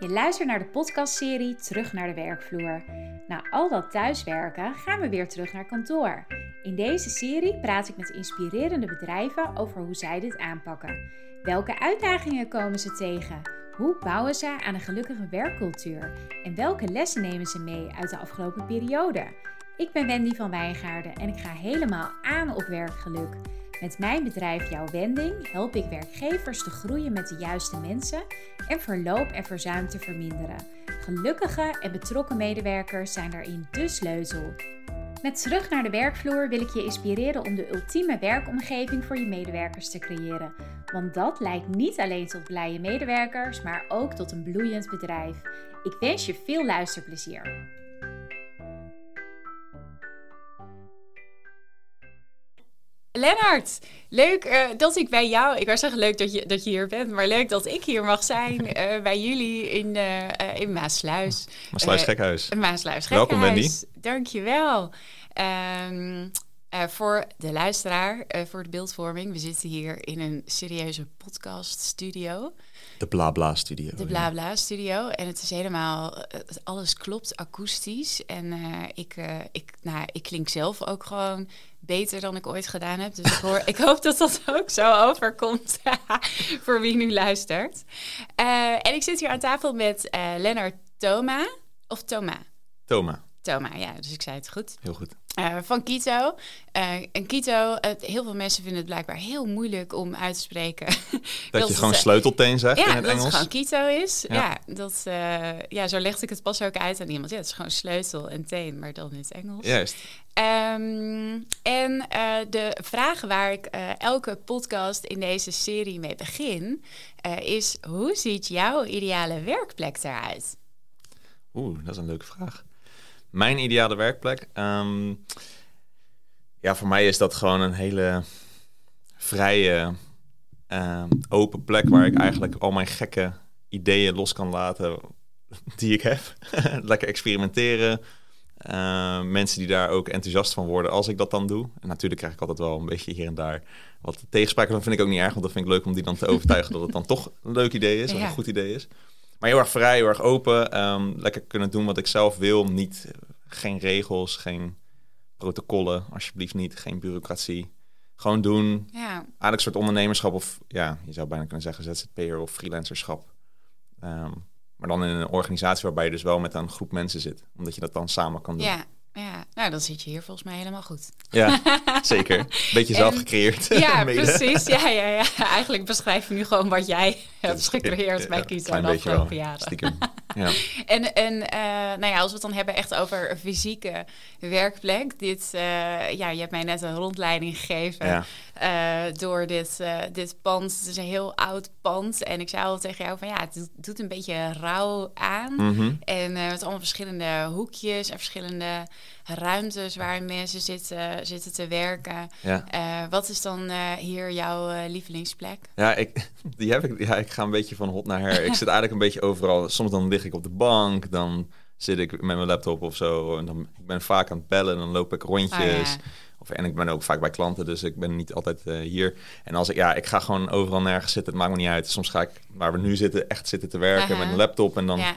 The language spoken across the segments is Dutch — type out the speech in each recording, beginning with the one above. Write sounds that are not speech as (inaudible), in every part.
Je luistert naar de podcastserie Terug naar de werkvloer. Na al dat thuiswerken gaan we weer terug naar kantoor. In deze serie praat ik met inspirerende bedrijven over hoe zij dit aanpakken. Welke uitdagingen komen ze tegen? Hoe bouwen ze aan een gelukkige werkcultuur? En welke lessen nemen ze mee uit de afgelopen periode? Ik ben Wendy van Wijngaarden en ik ga helemaal aan op werkgeluk. Met mijn bedrijf Jouw Wending help ik werkgevers te groeien met de juiste mensen en verloop en verzuim te verminderen. Gelukkige en betrokken medewerkers zijn daarin de sleutel. Met terug naar de werkvloer wil ik je inspireren om de ultieme werkomgeving voor je medewerkers te creëren. Want dat leidt niet alleen tot blije medewerkers, maar ook tot een bloeiend bedrijf. Ik wens je veel luisterplezier. Lennart, leuk uh, dat ik bij jou. Ik wou zeggen leuk dat je, dat je hier bent, maar leuk dat ik hier mag zijn uh, (laughs) bij jullie in, uh, in Maasluis. Maasluis Gekhuis. Maasluis Gekhuis. Welkom Wendy. Dankjewel. Um, voor de luisteraar, voor de beeldvorming. We zitten hier in een serieuze podcaststudio. De Blabla Studio. De Blabla. Studio. En het is helemaal, alles klopt akoestisch. En ik, ik, nou, ik klink zelf ook gewoon beter dan ik ooit gedaan heb. Dus ik, hoor, ik (laughs) hoop dat dat ook zo overkomt (laughs) voor wie nu luistert. Uh, en ik zit hier aan tafel met uh, Lennart Thoma. Of Thoma? Thoma. Thoma, ja. Dus ik zei het goed. Heel goed. Uh, van Kito. Uh, en Kito, uh, heel veel mensen vinden het blijkbaar heel moeilijk om uit te spreken. (laughs) Dat, je gewoon sleutelteen zegt ja, in het dat Engels? het gewoon Kito is. Ja, ja dat, ja, zo legde ik het pas ook uit aan iemand. Ja, het is gewoon sleutel en teen, maar dan in het Engels. Juist. Um, en de vraag waar ik elke podcast in deze serie mee begin, is hoe ziet jouw ideale werkplek eruit? Oeh, dat is een leuke vraag. Mijn ideale werkplek. Um, ja, voor mij is dat gewoon een hele vrije, um, open plek waar ik eigenlijk al mijn gekke ideeën los kan laten (laughs) die ik heb. (laughs) Lekker experimenteren. Uh, mensen die daar ook enthousiast van worden als ik dat dan doe. En natuurlijk krijg ik altijd wel een beetje hier en daar wat tegenspraken. Dat vind ik ook niet erg, want dat vind ik leuk om die dan te overtuigen (laughs) dat het dan toch een leuk idee is, of ja. een goed idee is. Maar heel erg vrij, heel erg open. Um, lekker kunnen doen wat ik zelf wil. Niet, geen regels, geen protocollen, alsjeblieft niet. Geen bureaucratie. Gewoon doen. Ja. Eigenlijk een soort ondernemerschap of, ja, je zou bijna kunnen zeggen ZZP'er of freelancerschap. Um, maar dan in een organisatie waarbij je dus wel met een groep mensen zit. Omdat je dat dan samen kan doen. Ja, ja, nou dan zit je hier volgens mij helemaal goed. Ja, (laughs) zeker. Beetje zelf gecreëerd. Ja, (laughs) precies. Ja, ja, ja. Eigenlijk beschrijf je nu gewoon wat jij hebt gecreëerd bij Kito de afgelopen jaren. Stiekem. (laughs) Ja. en en uh, nou ja, als we het dan hebben echt over fysieke werkplek. Dit, uh, ja, je hebt mij net een rondleiding gegeven ja. Uh, door dit, dit pand. Het is een heel oud pand. En ik zei al tegen jou van ja, het doet een beetje rauw aan. Mm -hmm. En met allemaal verschillende hoekjes en verschillende ruimtes waar mensen zitten, zitten te werken. Ja. Wat is dan hier jouw lievelingsplek? Ja ik, (laughs) die heb ik, ja, ik ga een beetje van hot naar her. ik zit eigenlijk een beetje overal. Soms dan lig ik op de bank, dan zit ik met mijn laptop of zo. En dan, ik ben vaak aan het bellen, dan loop ik rondjes. Oh, ja. Of, en ik ben ook vaak bij klanten, dus ik ben niet altijd hier. En als ik, ja, ik ga gewoon overal nergens zitten. Het maakt me niet uit. Soms ga ik waar we nu zitten echt zitten te werken -huh. met een laptop. En dan ja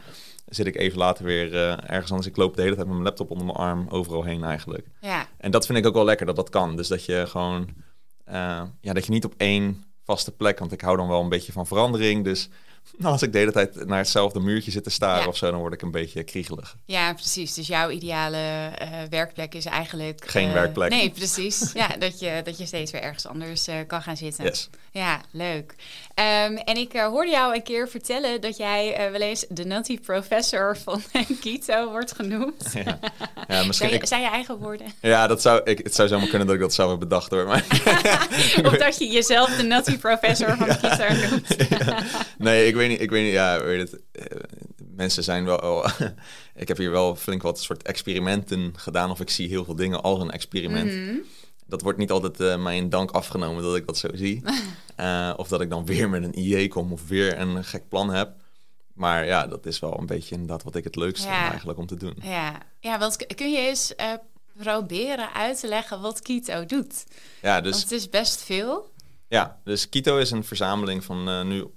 zit ik even later weer uh, ergens anders. Ik loop de hele tijd met mijn laptop onder mijn arm overal heen eigenlijk. Ja. En dat vind ik ook wel lekker dat dat kan. Dus dat je gewoon, uh, ja, dat je niet op één vaste plek, want ik hou dan wel een beetje van verandering. Dus nou, (laughs) als ik de hele tijd naar hetzelfde muurtje zit te staren Ja. of zo, dan word ik een beetje kriegelig. Ja, precies. Dus jouw ideale uh, werkplek is eigenlijk... Geen uh, werkplek. Nee, precies. ja, dat je, dat je steeds weer ergens anders uh, kan gaan zitten. Yes. Ja, leuk. Um, en ik hoorde jou een keer vertellen dat jij wel eens de nutty professor van (laughs) Kito wordt genoemd. Ja, ja (laughs) misschien... Zijn, ik... zijn je eigen woorden? Ja, dat zou, ik, het zou zomaar kunnen dat ik dat zelf heb bedacht hoor. Maar... (laughs) of dat je jezelf de nutty professor van ja. Kito noemt. ja. Nee, ik weet niet. Ik weet niet ja, weet het, uh, mensen zijn wel... Oh, ik heb hier wel flink wat soort experimenten gedaan. Of ik zie heel veel dingen als een experiment. Mm -hmm. Dat wordt niet altijd uh, mij in dank afgenomen dat ik dat zo zie. Uh, (laughs) of dat ik dan weer met een IE kom of weer een gek plan heb. Maar ja, dat is wel een beetje inderdaad wat ik het leukste ja. vind eigenlijk om te doen. Ja, ja want kun je eens uh, proberen uit te leggen wat Kito doet? Ja, dus... Want het is best veel. Ja, dus Kito is een verzameling van uh, nu, uh,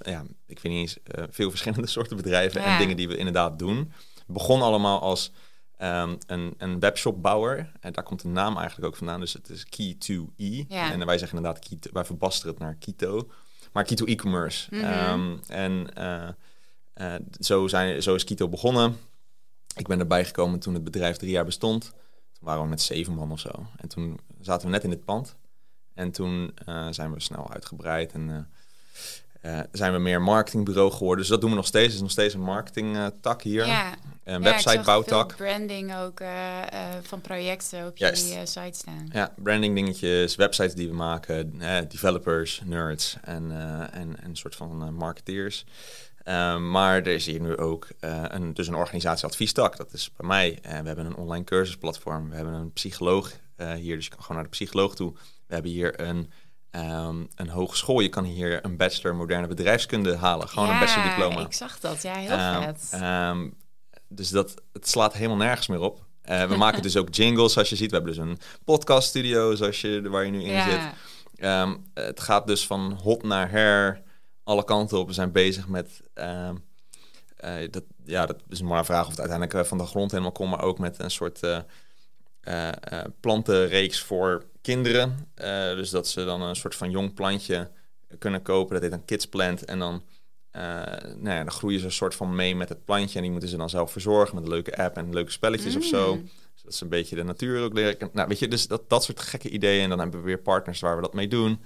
ja, ik weet niet eens, uh, veel verschillende (laughs) soorten bedrijven Ja. en dingen die we inderdaad doen. Begon allemaal als um, een, een webshopbouwer. En daar komt de naam eigenlijk ook vandaan. Dus het is Key2E. Ja. En wij zeggen inderdaad, Kito, wij verbasteren het naar Kito. Maar Kito e-commerce. Mhm. Um, en uh, zo, zijn, zo is Kito begonnen. Ik ben erbij gekomen toen het bedrijf drie jaar bestond. Toen waren we met zeven man of zo. En toen zaten we net in dit pand. En toen uh, zijn we snel uitgebreid en uh, zijn we meer marketingbureau geworden. Dus dat doen we nog steeds. Het is nog steeds een marketingtak hier. Ja. Een ja, websitebouwtak. branding ook uh, van projecten op Juist. jullie site staan. Ja, branding dingetjes, websites die we maken, developers, nerds en, en, en een soort van marketeers. Uh, maar er is hier nu ook uh, een, dus een organisatieadviestak. Dat is bij mij. Uh, we hebben een online cursusplatform. We hebben een psycholoog uh, hier, dus je kan gewoon naar de psycholoog toe. We hebben hier een, um, een hogeschool. Je kan hier een bachelor moderne bedrijfskunde halen. Gewoon ja, een bachelordiploma. ik zag dat. Ja, heel vet. Um, dus dat, het slaat helemaal nergens meer op. Uh, we maken dus (laughs) ook jingles, zoals je ziet. We hebben dus een podcaststudio, zoals je, waar je nu in ja. zit. Het gaat dus van hot naar her alle kanten op. We zijn bezig met. Uh, uh, dat, ja, dat is maar een vraag of het uiteindelijk van de grond helemaal komt. Maar ook met een soort uh, plantenreeks voor kinderen. dus dat ze dan een soort van jong plantje kunnen kopen. Dat heet een kids plant. En dan, nou ja, dan groeien ze een soort van mee met het plantje. En die moeten ze dan zelf verzorgen met een leuke app en leuke spelletjes mm. of zo. Dus dat ze een beetje de natuur ook leren. Nou, weet je, dus dat, dat soort gekke ideeën. En dan hebben we weer partners waar we dat mee doen.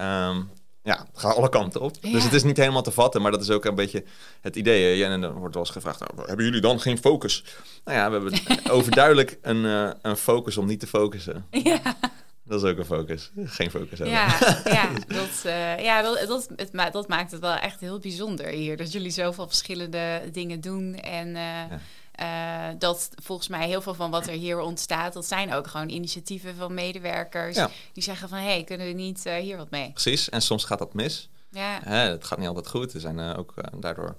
Um, ja, het gaat alle kanten op. Ja. Dus het is niet helemaal te vatten, maar dat is ook een beetje het idee. Ja, en dan wordt wel eens gevraagd, nou, hebben jullie dan geen focus? Nou ja, we hebben (laughs) overduidelijk een, uh, een focus om niet te focussen. Ja. Dat is ook een focus. Geen focus hebben. Ja, (laughs) ja, dat, uh, ja dat, dat, het, dat maakt het wel echt heel bijzonder hier. Dat jullie zoveel verschillende dingen doen. En uh, ja. Uh, dat volgens mij heel veel van wat er hier ontstaat, dat zijn ook gewoon initiatieven van medewerkers ja. die zeggen van hé, hey, kunnen we niet hier wat mee? Precies, en soms gaat dat mis. Ja. Hè, het gaat niet altijd goed. Er zijn ook daardoor,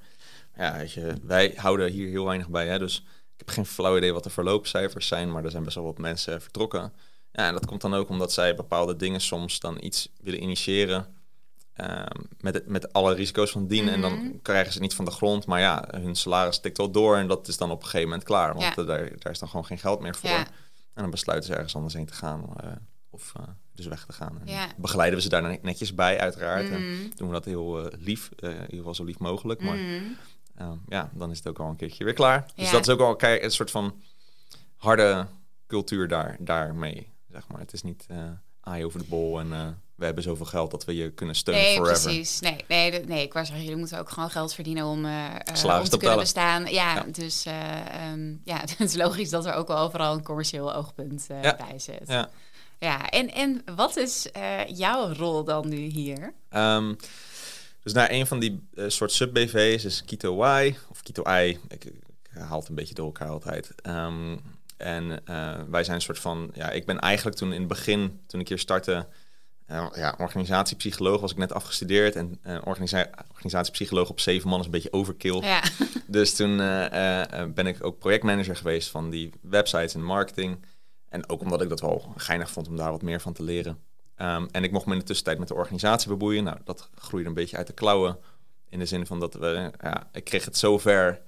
ja, weet je, wij houden hier heel weinig bij. Hè, dus ik heb geen flauw idee wat de verloopcijfers zijn, maar er zijn best wel wat mensen vertrokken. Ja, en dat komt dan ook omdat zij bepaalde dingen soms dan iets willen initiëren. Uh, met, het, met alle risico's van dien. Mm -hmm. En dan krijgen ze het niet van de grond. Maar ja, hun salaris tikt wel door. En dat is dan op een gegeven moment klaar. Want ja. daar, daar is dan gewoon geen geld meer voor. Ja. En dan besluiten ze ergens anders heen te gaan. Uh, of uh, dus weg te gaan. En ja. begeleiden we ze daar netjes bij, uiteraard. Mm -hmm. En doen we dat heel eh, lief. in ieder geval zo lief mogelijk. Maar mm -hmm. ja, dan is het ook al een keertje weer klaar. Dus dat is ook al een soort van harde cultuur daar, daarmee. Zeg maar. Het is niet aai over de bol en we hebben zoveel geld dat we je kunnen steunen nee, forever. precies. Nee, nee, nee, ik wou zeggen, jullie moeten ook gewoon geld verdienen om, uh, om te kunnen bestaan. Ja, ja. dus um, ja, (laughs) het is logisch dat er ook wel overal een commercieel oogpunt ja. bij zit. Ja. ja, en, en wat is jouw rol dan nu hier? Um, dus naar een van die soort sub-BV's is Kito Y of Kito I. Ik, ik, haal het een beetje door elkaar altijd. Um, en wij zijn een soort van, ja, ik ben eigenlijk toen in het begin, toen ik hier startte, uh, ja, organisatiepsycholoog was ik net afgestudeerd. En uh, organisa organisatiepsycholoog op zeven man is een beetje overkill. Ja. (laughs) Dus toen ben ik ook projectmanager geweest van die websites en marketing. En ook omdat ik dat wel geinig vond om daar wat meer van te leren. Um, en ik mocht me in de tussentijd met de organisatie bemoeien. Nou, dat groeide een beetje uit de klauwen. In de zin van dat we, ja, ik kreeg het zover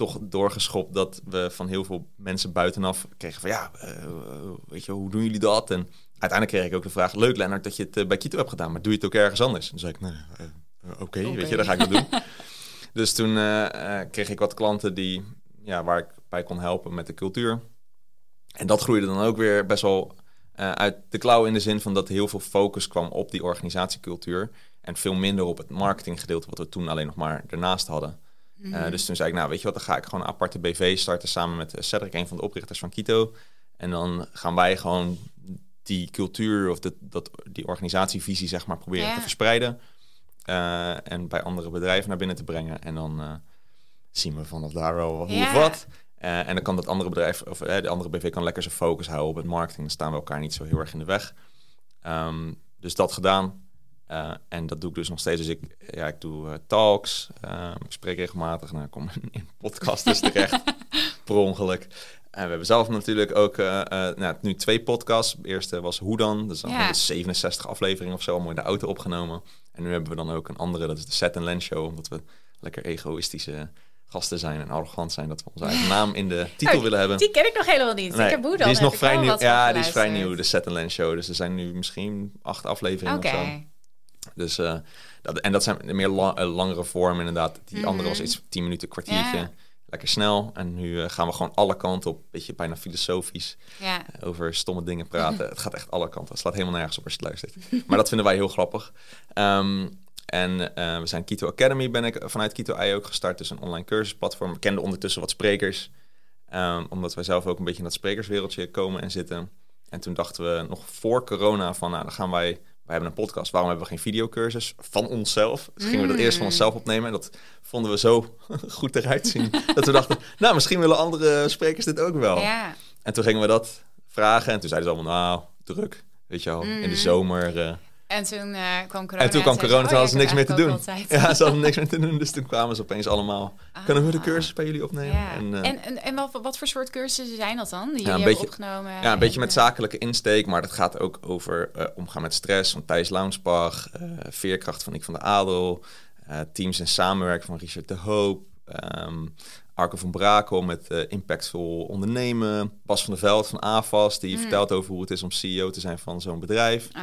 toch doorgeschopt dat we van heel veel mensen buitenaf kregen van ja, weet je, hoe doen jullie dat? En uiteindelijk kreeg ik ook de vraag: Leuk, Lennart, dat je het uh, bij Kito hebt gedaan, maar doe je het ook ergens anders? En zei ik: Nee, uh, oké, okay, okay. weet je, dan ga ik dat doen. (laughs) dus toen uh, kreeg ik wat klanten die, ja, waar ik bij kon helpen met de cultuur. En dat groeide dan ook weer best wel uit de klauw in de zin van dat heel veel focus kwam op die organisatiecultuur. En veel minder op het marketinggedeelte, wat we toen alleen nog maar ernaast hadden. Mm -hmm. dus toen zei ik: Nou, weet je wat, dan ga ik gewoon een aparte BV starten samen met Cedric, een van de oprichters van Kito. En dan gaan wij gewoon die cultuur of dat, dat, die organisatievisie zeg maar proberen Ja. te verspreiden. eh, en bij andere bedrijven naar binnen te brengen. En dan eh, zien we vanaf daar wel hoe Ja. of wat. Eh, en dan kan dat andere bedrijf, of eh, de andere BV kan lekker zijn focus houden op het marketing. Dan staan we elkaar niet zo heel erg in de weg. Ehm, dus dat gedaan. Eh, en dat doe ik dus nog steeds. Dus ik, ja, ik doe eh, talks. ehm, ik spreek regelmatig. Nou, ik kom (laughs) in podcasts terecht. (laughs) per ongeluk. En we hebben zelf natuurlijk ook nou, nu twee podcasts. De eerste was Hoe dan? Dat is dan ja. 67 afleveringen of zo, allemaal in de auto opgenomen. En nu hebben we dan ook een andere, dat is de Set and Lens Show. Omdat we lekker egoïstische gasten zijn en arrogant zijn dat we onze eigen (laughs) naam in de titel oh, willen hebben. Die ken ik nog helemaal niet. Nee, ik heb die is nog vrij nieuw. Ja, die is vrij nieuw, de Set and Lens Show. Dus er zijn nu misschien acht afleveringen okay. of zo. Dus uh, dat, en dat zijn meer langere vormen inderdaad. Die andere was mhm. iets tien minuten, kwartiertje lekker snel. En nu eh, gaan we gewoon alle kanten op. Beetje bijna filosofisch. Ja. Eh, over stomme dingen praten. (laughs) het gaat echt alle kanten. Het slaat helemaal nergens op als je het luistert. maar dat vinden wij heel grappig. Ehm, en we zijn Kito Academy, ben ik vanuit Kito AI ook gestart. Dus een online cursusplatform. We kenden ondertussen wat sprekers. Um, omdat wij zelf ook een beetje in dat sprekerswereldje komen en zitten. En toen dachten we nog voor corona van, nou, dan gaan wij we hebben een podcast, waarom hebben we geen videocursus van onszelf? Dus gingen we dat eerst van mm. onszelf opnemen. En dat vonden we zo (laughs) goed eruit zien. dat we dachten, nou, misschien willen andere sprekers dit ook wel. Ja. En toen gingen we dat vragen. En toen zeiden ze allemaal, nou, druk. Weet je wel, in de mm. zomer... Uh, en toen uh, kwam corona. En toen kwam corona, toen hadden ze niks meer te doen. Ja, ze hadden niks meer te doen. Dus toen kwamen ze opeens allemaal. Kunnen we de ah. cursus bij jullie opnemen? Ja. En, uh, en, en, en wat, wat, voor soort cursussen zijn dat dan? Die ja, een beetje, opgenomen? Ja, een beetje met zakelijke insteek. Maar dat gaat ook over uh, omgaan met stress van Thijs Launsbach. veerkracht van Ik van de Adel. teams en samenwerken van Richard de Hoop. Um, Arco van Brakel met Impactvol Ondernemen. Bas van der Veld van AFAS. Die mm. vertelt over hoe het is om CEO te zijn van zo'n bedrijf. Ah.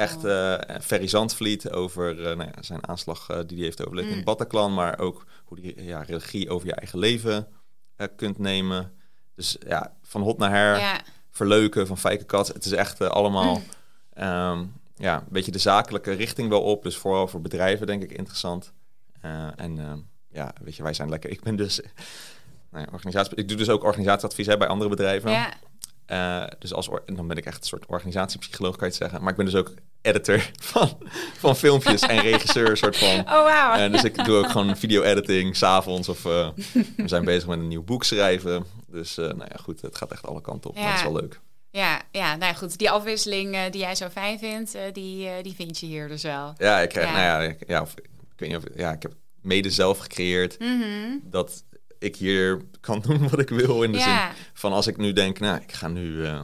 Echt uh, Ferry Zandvliet over uh, nou ja, zijn aanslag uh, die hij heeft overleefd mm. in Bataclan, maar ook hoe die ja, regie over je eigen leven kunt nemen. Dus ja, van hot naar her, ja. verleuken, van fijkenkat. Het is echt allemaal mm. um, ja, een beetje de zakelijke richting wel op. Dus vooral voor bedrijven denk ik interessant. en ja, weet je, wij zijn lekker. Ik ben dus... (laughs) Nou ja, organisatie, ik doe dus ook organisatieadvies hè, bij andere bedrijven. Ja. Uh, dus als dan ben ik echt een soort organisatiepsycholoog, kan je het zeggen. Maar ik ben dus ook editor (laughs) van, van filmpjes en regisseur, soort van. Oh, wow. En dus ik doe ook gewoon video-editing s'avonds. Of uh, we zijn bezig met een nieuw boek schrijven. Dus nou ja, goed, het gaat echt alle kanten op. Ja. Maar het is wel leuk. Ja, ja, nou ja, goed. Die afwisseling die jij zo fijn vindt, die, die vind je hier dus wel. Ja, ik krijg, ja. nou ja, ik, ja, of, ik weet niet of, ja, ik heb mede zelf gecreëerd -hmm. dat ik hier kan (laughs) doen wat ik wil. In de zin van als ik nu denk, nou, ik ga nu, uh,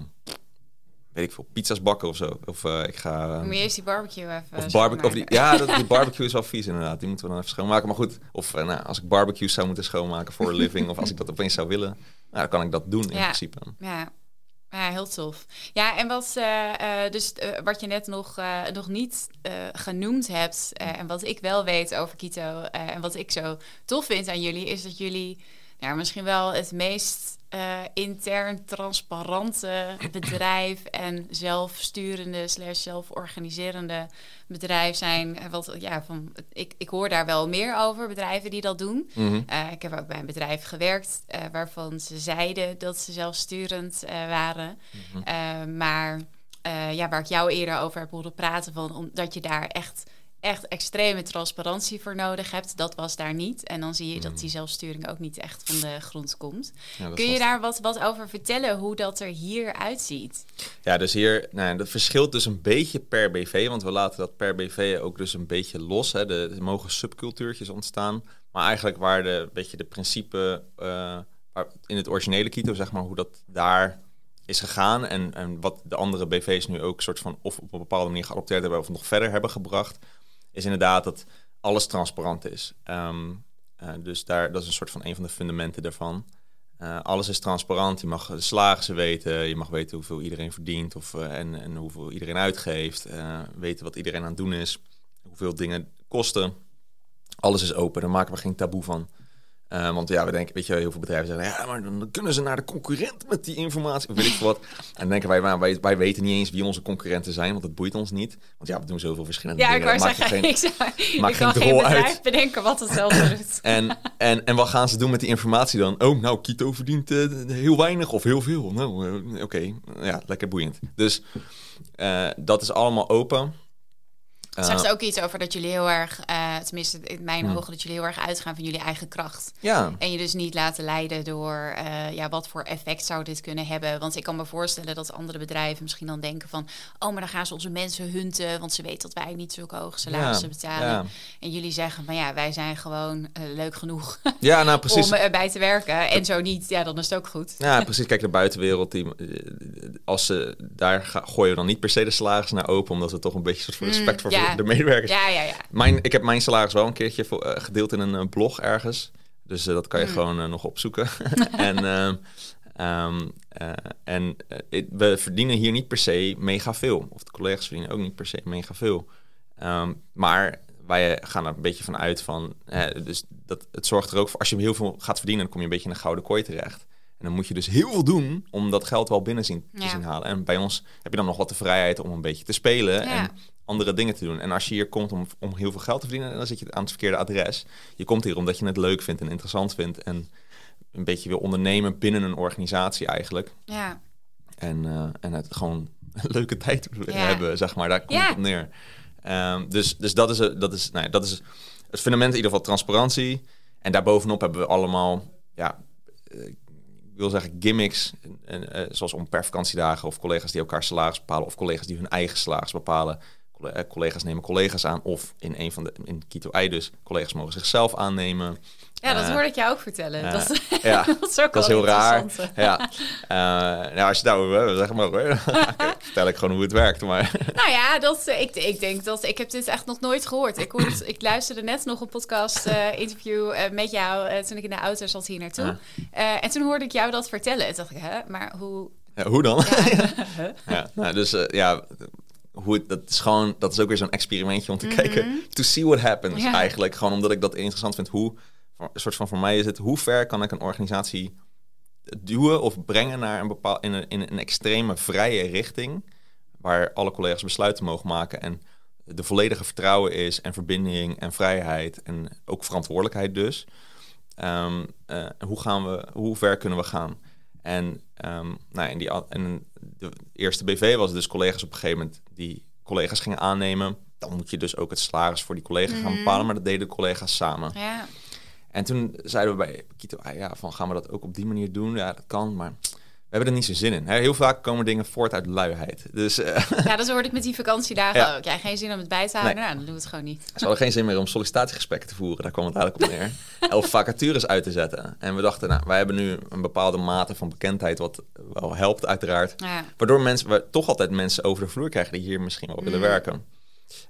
weet ik veel, pizza's bakken of zo. Of uh, ik ga... Moet je eerst die barbecue even of barbecue, of die, Ja, dat, die (laughs) barbecue is wel vies inderdaad. Die moeten we dan even schoonmaken. Maar goed, of uh, nou, als ik barbecues zou moeten schoonmaken voor een living... of als ik dat opeens zou willen, nou, dan kan ik dat doen in principe. Ja. Ja, heel tof. Ja, en wat, uh, dus, uh, wat je net nog, nog niet genoemd hebt, en wat ik wel weet over Kito, en wat ik zo tof vind aan jullie, is dat jullie ja, misschien wel het meest intern transparante (clears throat) bedrijf en zelfsturende slash zelforganiserende bedrijf zijn. Wat, ja, van, ik, ik hoor daar wel meer over, bedrijven die dat doen. Mhm. ik heb ook bij een bedrijf gewerkt waarvan ze zeiden dat ze zelfsturend waren. Mhm. maar ja, waar ik jou eerder over heb horen praten, van, omdat je daar echt echt extreme transparantie voor nodig hebt. Dat was daar niet. En dan zie je dat die mm. zelfsturing ook niet echt van de grond komt. Kun je daar wat, wat over vertellen hoe dat er hier uitziet? Ja, dus hier, nou, dat verschilt dus een beetje per BV. Want we laten dat per BV ook dus een beetje los. Hè. De, er mogen subcultuurtjes ontstaan. Maar eigenlijk waar de, beetje de principe uh, in het originele Kito, zeg maar, hoe dat daar is gegaan. En, en wat de andere BV's nu ook soort van of op een bepaalde manier geadopteerd hebben of nog verder hebben gebracht is inderdaad dat alles transparant is. Ehm, eh, dus daar, dat is een soort van een van de fundamenten daarvan. Uh, alles is transparant. Je mag de slagers weten. Je mag weten hoeveel iedereen verdient of, uh, en, en hoeveel iedereen uitgeeft. weten wat iedereen aan het doen is. Hoeveel dingen kosten. Alles is open. Daar maken we geen taboe van. Uh, want ja, we denken, weet je, heel veel bedrijven zeggen, ja, maar dan kunnen ze naar de concurrent met die informatie, of weet ik wat. (laughs) En dan denken wij, maar wij, wij weten niet eens wie onze concurrenten zijn, want dat boeit ons niet. Want ja, we doen zoveel verschillende ja, dingen. Ja, ik wou zeggen, geen, (laughs) ik, zou, ik kan geen bedrijf uit. bedenken wat hetzelfde doet. (laughs) en, en, en wat gaan ze doen met die informatie dan? Oh, nou, Kito verdient uh, heel weinig of heel veel. Nou, uh, oké, okay. ja, lekker boeiend. Dus dat is allemaal open. Zegt Eh, ook iets over dat jullie heel erg, eh, tenminste in mijn Hmm. ogen, dat jullie heel erg uitgaan van jullie eigen kracht. ja, En je dus niet laten leiden door eh, ja, wat voor effect zou dit kunnen hebben. Want ik kan me voorstellen dat andere bedrijven misschien dan denken van... oh, maar dan gaan ze onze mensen hunten, want ze weten dat wij niet zulke hoge salarissen Ja, betalen. ja. En jullie zeggen van ja, wij zijn gewoon leuk genoeg ja, nou (laughs) precies. om erbij te werken. En zo niet, ja, dan is het ook goed. Ja, precies. Kijk, de buitenwereld, die, als ze, daar gooien we dan niet per se de salaris naar open, omdat we toch een beetje soort van respect voor Mm, ja. de medewerkers. Ja, ja, ja. Mijn, ik heb mijn salaris wel een keertje voor, eh, gedeeld in een eh, blog ergens. Dus eh, dat kan je Mm. gewoon nog opzoeken. (laughs) en ehm, ehm, eh, en we verdienen hier niet per se mega veel. Of de collega's verdienen ook niet per se mega veel. Ehm, maar wij gaan er een beetje van uit van... eh, dus dat, het zorgt er ook voor... Als je heel veel gaat verdienen, dan kom je een beetje in een gouden kooi terecht. En dan moet je dus heel veel doen om dat geld wel binnen zien, te Ja. zien halen. En bij ons heb je dan nog wat de vrijheid om een beetje te spelen. Ja. En andere dingen te doen. En als je hier komt om, om heel veel geld te verdienen, dan zit je aan het verkeerde adres. Je komt hier omdat je het leuk vindt en interessant vindt. En een beetje wil ondernemen binnen een organisatie eigenlijk. Ja, En, eh, en het gewoon een (laughs) leuke tijd Ja. hebben, zeg maar. Daar komt het op neer. Ehm, dus dus dat, is, eh, dat, is, nou ja, dat is het fundament in ieder geval transparantie. En daarbovenop hebben we allemaal, ja, eh, wil zeggen gimmicks. En, eh, zoals om per vakantiedagen of collega's die elkaar salaris bepalen. Of collega's die hun eigen salaris bepalen. Eh, collega's nemen collega's aan. Of in een van de, in Kito I dus, collega's mogen zichzelf aannemen. Ja dat Eh, hoorde ik jou ook vertellen. eh, dat, (laughs) ja, dat is ook dat is heel raar. Ja, Eh, nou, als je hebt, zeg maar hoor. (laughs) Vertel ik gewoon hoe het werkt. Maar (laughs) Nou ja, dat, ik, ik denk dat ik heb dit echt nog nooit gehoord. Ik, hoorde, ik luisterde net nog een podcast interview met jou toen ik in de auto zat hier naartoe. En toen hoorde ik jou dat vertellen. Toen dacht ik, hè, maar hoe... ja, hoe dan? Ja, Ja, nou, dus ja, hoe het, dat is gewoon, dat is ook weer zo'n experimentje om te kijken, to see what happens Mhm. Ja. eigenlijk. Gewoon omdat ik dat interessant vind. Hoe, een soort van voor mij is het, hoe ver kan ik een organisatie duwen of brengen naar een bepaal, in een, in een extreme vrije richting, waar alle collega's besluiten mogen maken en de volledige vertrouwen is en verbinding en vrijheid en ook verantwoordelijkheid dus. Ehm, eh, hoe gaan we, hoe ver kunnen we gaan? En, ehm, nou, in die, en de eerste BV was dus collega's op een gegeven moment die collega's gingen aannemen. Dan moet je dus ook het salaris voor die collega gaan Mhm. bepalen, maar dat deden de collega's samen. ja. En toen zeiden we bij Kito, ah ja, van gaan we dat ook op die manier doen? Ja, dat kan, maar we hebben er niet zo zin in. Heel vaak komen dingen voort uit luiheid. Dus eh, ja, dat hoorde ik met die vakantiedagen Ja. ook. Ja, geen zin om het bij te houden. Nee. Nou, dan doen we het gewoon niet. Ze hadden geen zin meer om sollicitatiegesprekken te voeren. Daar kwam het eigenlijk op neer. (laughs) Elf vacatures uit te zetten. En we dachten, nou, wij hebben nu een bepaalde mate van bekendheid, wat wel helpt uiteraard. Ja. Waardoor mensen, we toch altijd mensen over de vloer krijgen die hier misschien wel willen Mm. werken.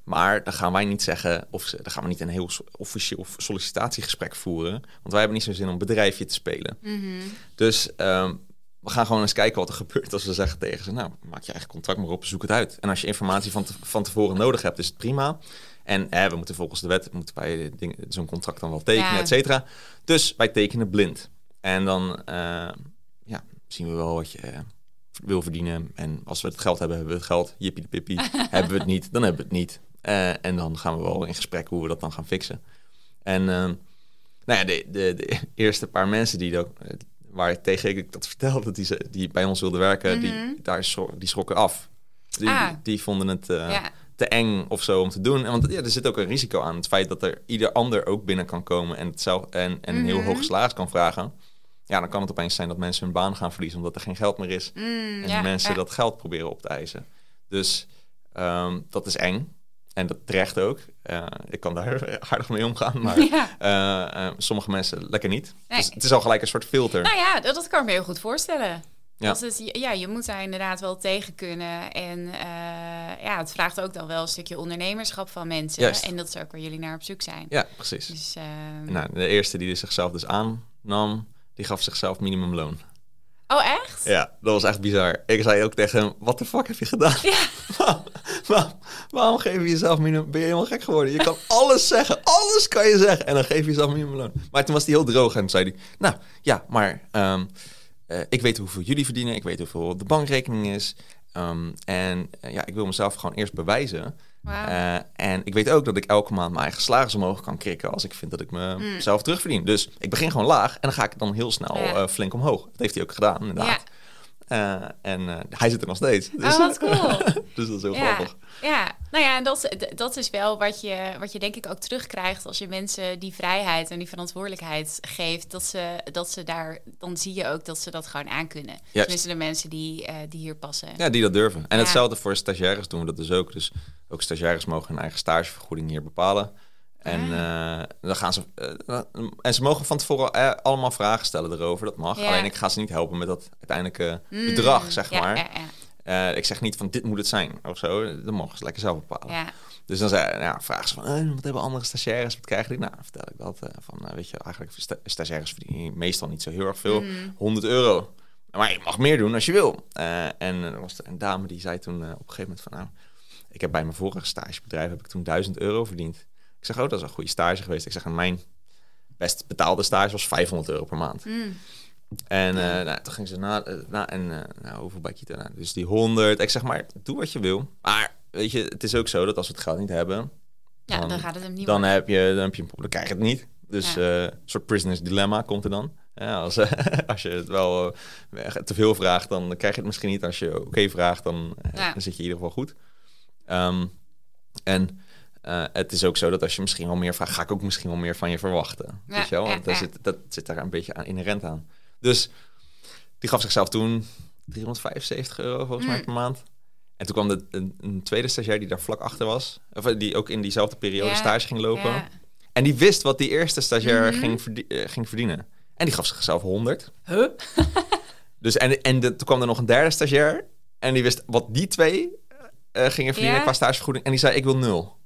Maar dan gaan wij niet zeggen, of ze- dan gaan we niet een heel officieel sollicitatiegesprek voeren. Want wij hebben niet zo'n zin om bedrijfje te spelen. Mhm. Dus ehm, we gaan gewoon eens kijken wat er (laughs) gebeurt als we zeggen tegen ze, nou, maak je eigen contract maar op, zoek het uit. En als je informatie van, te- van tevoren nodig hebt, is het prima. En eh, we moeten volgens de wet, moeten wij zo'n contract dan wel tekenen, Ja. et cetera. Dus wij tekenen blind. En dan eh, ja, zien we wel wat je wil verdienen. En als we het geld hebben, hebben we het geld. Jippie de pippie. (laughs) hebben we het niet, dan hebben we het niet. Eh, en dan gaan we wel in gesprek hoe we dat dan gaan fixen. En ehm, nou ja, de, de, de (laughs) eerste paar mensen die dat, eh, waar tegen ik dat vertelde, die, ze, die bij ons wilden werken, Mhm. die, daar schro- die schrokken af. Die, Ah. die vonden het eh, ja. te eng of zo om te doen. En want ja, er zit ook een risico aan. Het feit dat er ieder ander ook binnen kan komen en, het zelf, en, en een heel Mhm. hoog salaris kan vragen. Ja, dan kan het opeens zijn dat mensen hun baan gaan verliezen omdat er geen geld meer is. Mm, En ja, mensen ja. dat geld proberen op te eisen. Dus ehm, dat is eng. En dat terecht ook. Eh, ik kan daar (laughs) aardig mee omgaan. Maar (laughs) Ja. eh, eh, sommige mensen lekker niet. Nee. Dus het is al gelijk een soort filter. Nou ja, dat, dat kan ik me heel goed voorstellen. Ja. Het, ja, je moet daar inderdaad wel tegen kunnen. En ja, het vraagt ook dan wel een stukje ondernemerschap van mensen. Juist. En dat is ook waar jullie naar op zoek zijn. Ja, precies. Dus, ehm, Nou, de eerste die zichzelf dus aannam, die gaf zichzelf minimumloon. Oh, echt? Ja, dat was echt bizar. Ik zei ook tegen hem, wat de fuck heb je gedaan? Waarom, (laughs) waarom, waarom geef je jezelf minimum... Ben je helemaal gek geworden? Je kan (laughs) alles zeggen, alles kan je zeggen. En dan geef je jezelf minimumloon. Maar toen was hij heel droog en toen zei hij... Nou, ja, maar ehm, eh, ik weet hoeveel jullie verdienen. Ik weet hoeveel de bankrekening is. Ehm, en eh, ja, ik wil mezelf gewoon eerst bewijzen. Eh, en ik weet ook dat ik elke maand mijn eigen salaris omhoog kan krikken als ik vind dat ik mezelf terugverdien. Dus ik begin gewoon laag en dan ga ik dan heel snel Ja. eh, flink omhoog. Dat heeft hij ook gedaan, inderdaad. Eh, en eh, hij zit er nog steeds. Dus, Oh, wat (laughs) cool. dus dat is heel ja, grappig. ja, nou ja, en dat, dat is wel wat je, wat je denk ik ook terugkrijgt als je mensen die vrijheid en die verantwoordelijkheid geeft. Dat ze, dat ze daar, dan zie je ook dat ze dat gewoon aankunnen. Tenminste, de mensen die, uh, die hier passen. Ja, die dat durven. En ja. hetzelfde voor stagiaires doen we dat dus ook. Dus ook stagiaires mogen hun eigen stagevergoeding hier bepalen. En, uh, dan gaan ze, uh, en ze mogen van tevoren uh, allemaal vragen stellen erover. Dat mag. Ja. Alleen ik ga ze niet helpen met dat uiteindelijke mm, bedrag, zeg ja, maar. Ja, ik zeg niet van dit moet het zijn of zo. Dat mogen ze lekker zelf bepalen. Dus dan zei, nou, vragen ze van wat hebben andere stagiaires? Wat krijgen die? Nou, vertel ik dat. van, weet je, eigenlijk sta stagiaires verdienen meestal niet zo heel erg veel. Mm. 100 euro. Maar je mag meer doen als je wil. en er was er een dame die zei toen op een gegeven moment van... nou, ik heb bij mijn vorige stagebedrijf heb ik toen 1000 euro verdiend. Ik zeg, oh, dat is een goede stage geweest. Ik zeg, mijn best betaalde stage was 500 euro per maand. Mm. En uh, nou, toen ging ze na, na en uh, nou, hoeveel Kita? Nou, dus die 100. Ik zeg maar, doe wat je wil. Maar weet je, het is ook zo dat als we het geld niet hebben, ja, dan, dan gaat het hem niet. Dan heb je, dan heb je, dan krijg je het niet. Dus ja. uh, een soort prisoners dilemma komt er dan. Ja, als, (laughs) als je het wel te veel vraagt, dan krijg je het misschien niet. Als je oké okay vraagt, dan, dan zit je in ieder geval goed. Um, en uh, het is ook zo dat als je misschien wel meer vraagt, ga ik ook misschien wel meer van je verwachten. Ja, weet je wel? Want daar zit, dat zit daar een beetje aan, inherent aan. Dus die gaf zichzelf toen 375 euro volgens mij Mm. per maand. En toen kwam de, een, een tweede stagiair die daar vlak achter was. Of eh, die ook in diezelfde periode stage ging lopen. En die wist wat die eerste stagiair Mhm. ging, eh, ging verdienen. En die gaf zichzelf 100. Huh? (laughs) Dus en, en de, toen kwam er nog een derde stagiair. En die wist wat die twee eh, gingen verdienen qua stagevergoeding. En die zei, ik wil nul.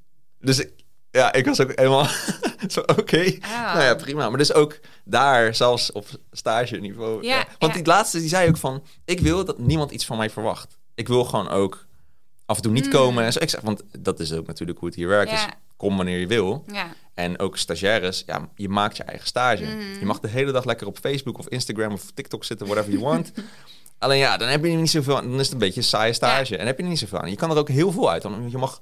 Dus ik, ja, ik was ook helemaal (laughs) zo, oké. Oh. Nou ja, prima. Maar dus ook daar, zelfs op stageniveau. Ja, eh, want die laatste, die zei ook van... Ik wil dat niemand iets van mij verwacht. Ik wil gewoon ook af en toe niet Mm. komen. En zo. Ik zeg, want dat is ook natuurlijk hoe het hier werkt. Dus kom wanneer je wil. Ja. En ook stagiaires, ja, je maakt je eigen stage. Mhm. Je mag de hele dag lekker op Facebook of Instagram of TikTok zitten, whatever you want. (laughs) Alleen ja, dan heb je niet zoveel aan. Dan is het een beetje een saaie stage. En heb je er niet zoveel aan. Je kan er ook heel veel uit. Want je mag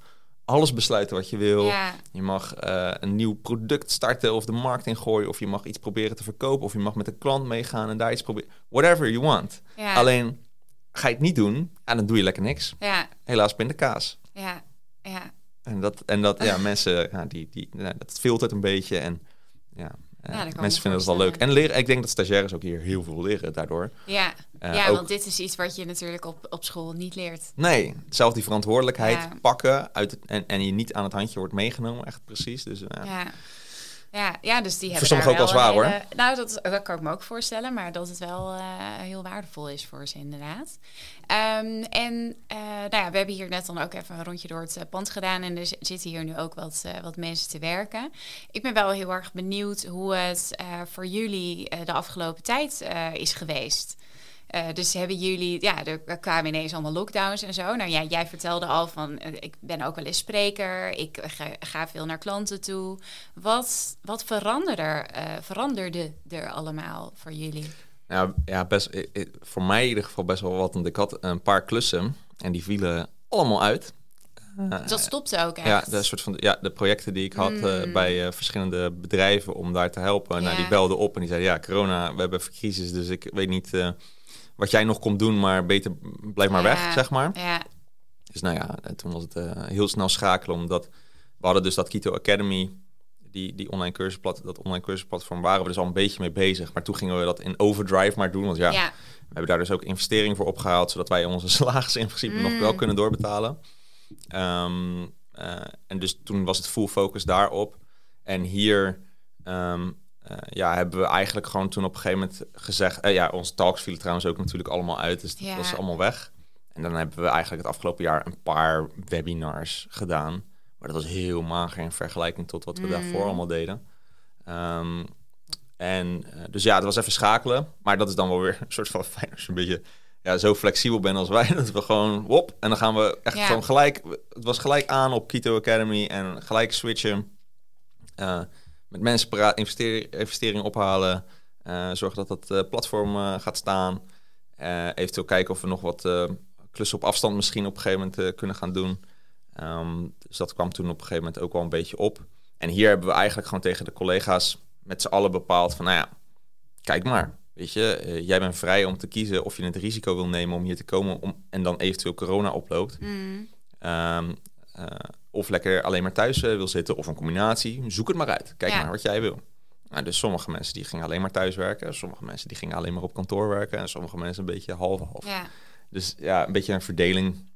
alles besluiten wat je wil. Ja. Je mag eh, een nieuw product starten of de markt in gooien. Of je mag iets proberen te verkopen. Of je mag met een klant meegaan en daar iets proberen. Whatever you want. Ja. Alleen, ga je het niet doen, ja, dan doe je lekker niks. Ja. Helaas pindakaas. Ja. Ja. En dat, en dat ja, (laughs) mensen, ja, die, die, nou, dat filtert een beetje. En ja, eh, dat mensen vinden het wel leuk. En leren, ik denk dat stagiaires ook hier heel veel leren daardoor. Ja. Eh, ja, ook- want dit is iets wat je natuurlijk op, op school niet leert. Nee, zelf die verantwoordelijkheid Ja. pakken uit het, en, en je niet aan het handje wordt meegenomen, echt precies. Dus ja. Ja. Ja, ja, dus die Voor hebben sommigen daar ook wel zwaar, hele- Nou, dat, dat kan ik me ook voorstellen, maar dat het wel eh, heel waardevol is voor ze inderdaad. Ehm, en eh, nou ja, we hebben hier net dan ook even een rondje door het eh, pand gedaan en er zitten hier nu ook wat, wat mensen te werken. Ik ben wel heel erg benieuwd hoe het voor jullie de afgelopen tijd is geweest. Eh, dus hebben jullie, ja, er kwamen ineens allemaal lockdowns en zo. Nou ja, jij vertelde al van, eh, ik ben ook wel eens spreker, ik ga, ga veel naar klanten toe. Wat, wat veranderde, eh, veranderde er allemaal voor jullie? Nou, ja, best, eh, eh, voor mij in ieder geval best wel wat. Want ik had een paar klussen en die vielen allemaal uit. Eh, Dus dat stopte ook echt. Ja, de, soort van, ja, de projecten die ik had eh, Mm. bij eh, verschillende bedrijven om daar te helpen. Nou, die belden op en die zeiden, ja, corona, we hebben crisis, dus ik weet niet eh, wat jij nog komt doen, maar beter blijf maar Ja. weg, zeg maar. Ja, Dus nou ja, en toen was het eh, heel snel schakelen, omdat we hadden dus dat Kito Academy, die, die online cursusplat, dat online cursusplatform, waren we dus al een beetje mee bezig. Maar toen gingen we dat in overdrive maar doen, want ja, ja. we hebben daar dus ook investering voor opgehaald, zodat wij onze (laughs) salaris in principe nog Mm. wel kunnen doorbetalen. Ehm, eh, en dus toen was het full focus daarop. En hier ehm, eh, ja, hebben we eigenlijk gewoon toen op een gegeven moment gezegd... eh, ja, onze talks vielen trouwens ook natuurlijk allemaal uit, dus dat Ja. was allemaal weg. En dan hebben we eigenlijk het afgelopen jaar een paar webinars gedaan. Maar dat was heel mager in vergelijking tot wat we Mm. daarvoor allemaal deden. Ehm, en eh, dus ja, het was even schakelen. Maar dat is dan wel weer een soort van (laughs) fijn als je een beetje ja, zo flexibel bent als wij. (laughs) Dat we gewoon wop. En dan gaan we echt Ja. gewoon gelijk. Het was gelijk aan op Kito Academy en gelijk switchen. Met mensen praten, investeer, investeringen ophalen. eh zorgen dat dat eh, platform eh, gaat staan. Eventueel kijken of we nog wat klussen op afstand misschien op een gegeven moment kunnen gaan doen. Ehm, dus dat kwam toen op een gegeven moment ook wel een beetje op. En hier hebben we eigenlijk gewoon tegen de collega's met z'n allen bepaald van, nou ja, kijk maar. Weet je, jij bent vrij om te kiezen of je het risico wil nemen om hier te komen om, en dan eventueel corona oploopt. Mm. Ehm, eh, of lekker alleen maar thuis eh, wil zitten of een combinatie. Zoek het maar uit. Kijk Ja. maar wat jij wil. Nou, dus sommige mensen die gingen alleen maar thuis werken. Sommige mensen die gingen alleen maar op kantoor werken. En sommige mensen een beetje half-half. Ja. Dus ja, een beetje een verdeling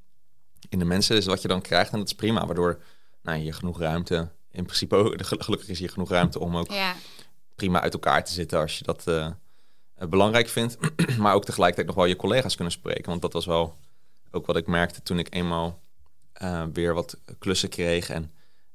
in de mensen is wat je dan krijgt. En dat is prima, waardoor nou, je genoeg ruimte... In principe, ook- (laughs) gelukkig is hier genoeg ruimte om ook Ja. prima uit elkaar te zitten als je dat eh, belangrijk vindt. (clears throat) maar ook tegelijkertijd nog wel je collega's kunnen spreken. Want dat was wel ook wat ik merkte toen ik eenmaal eh, weer wat klussen kreeg. En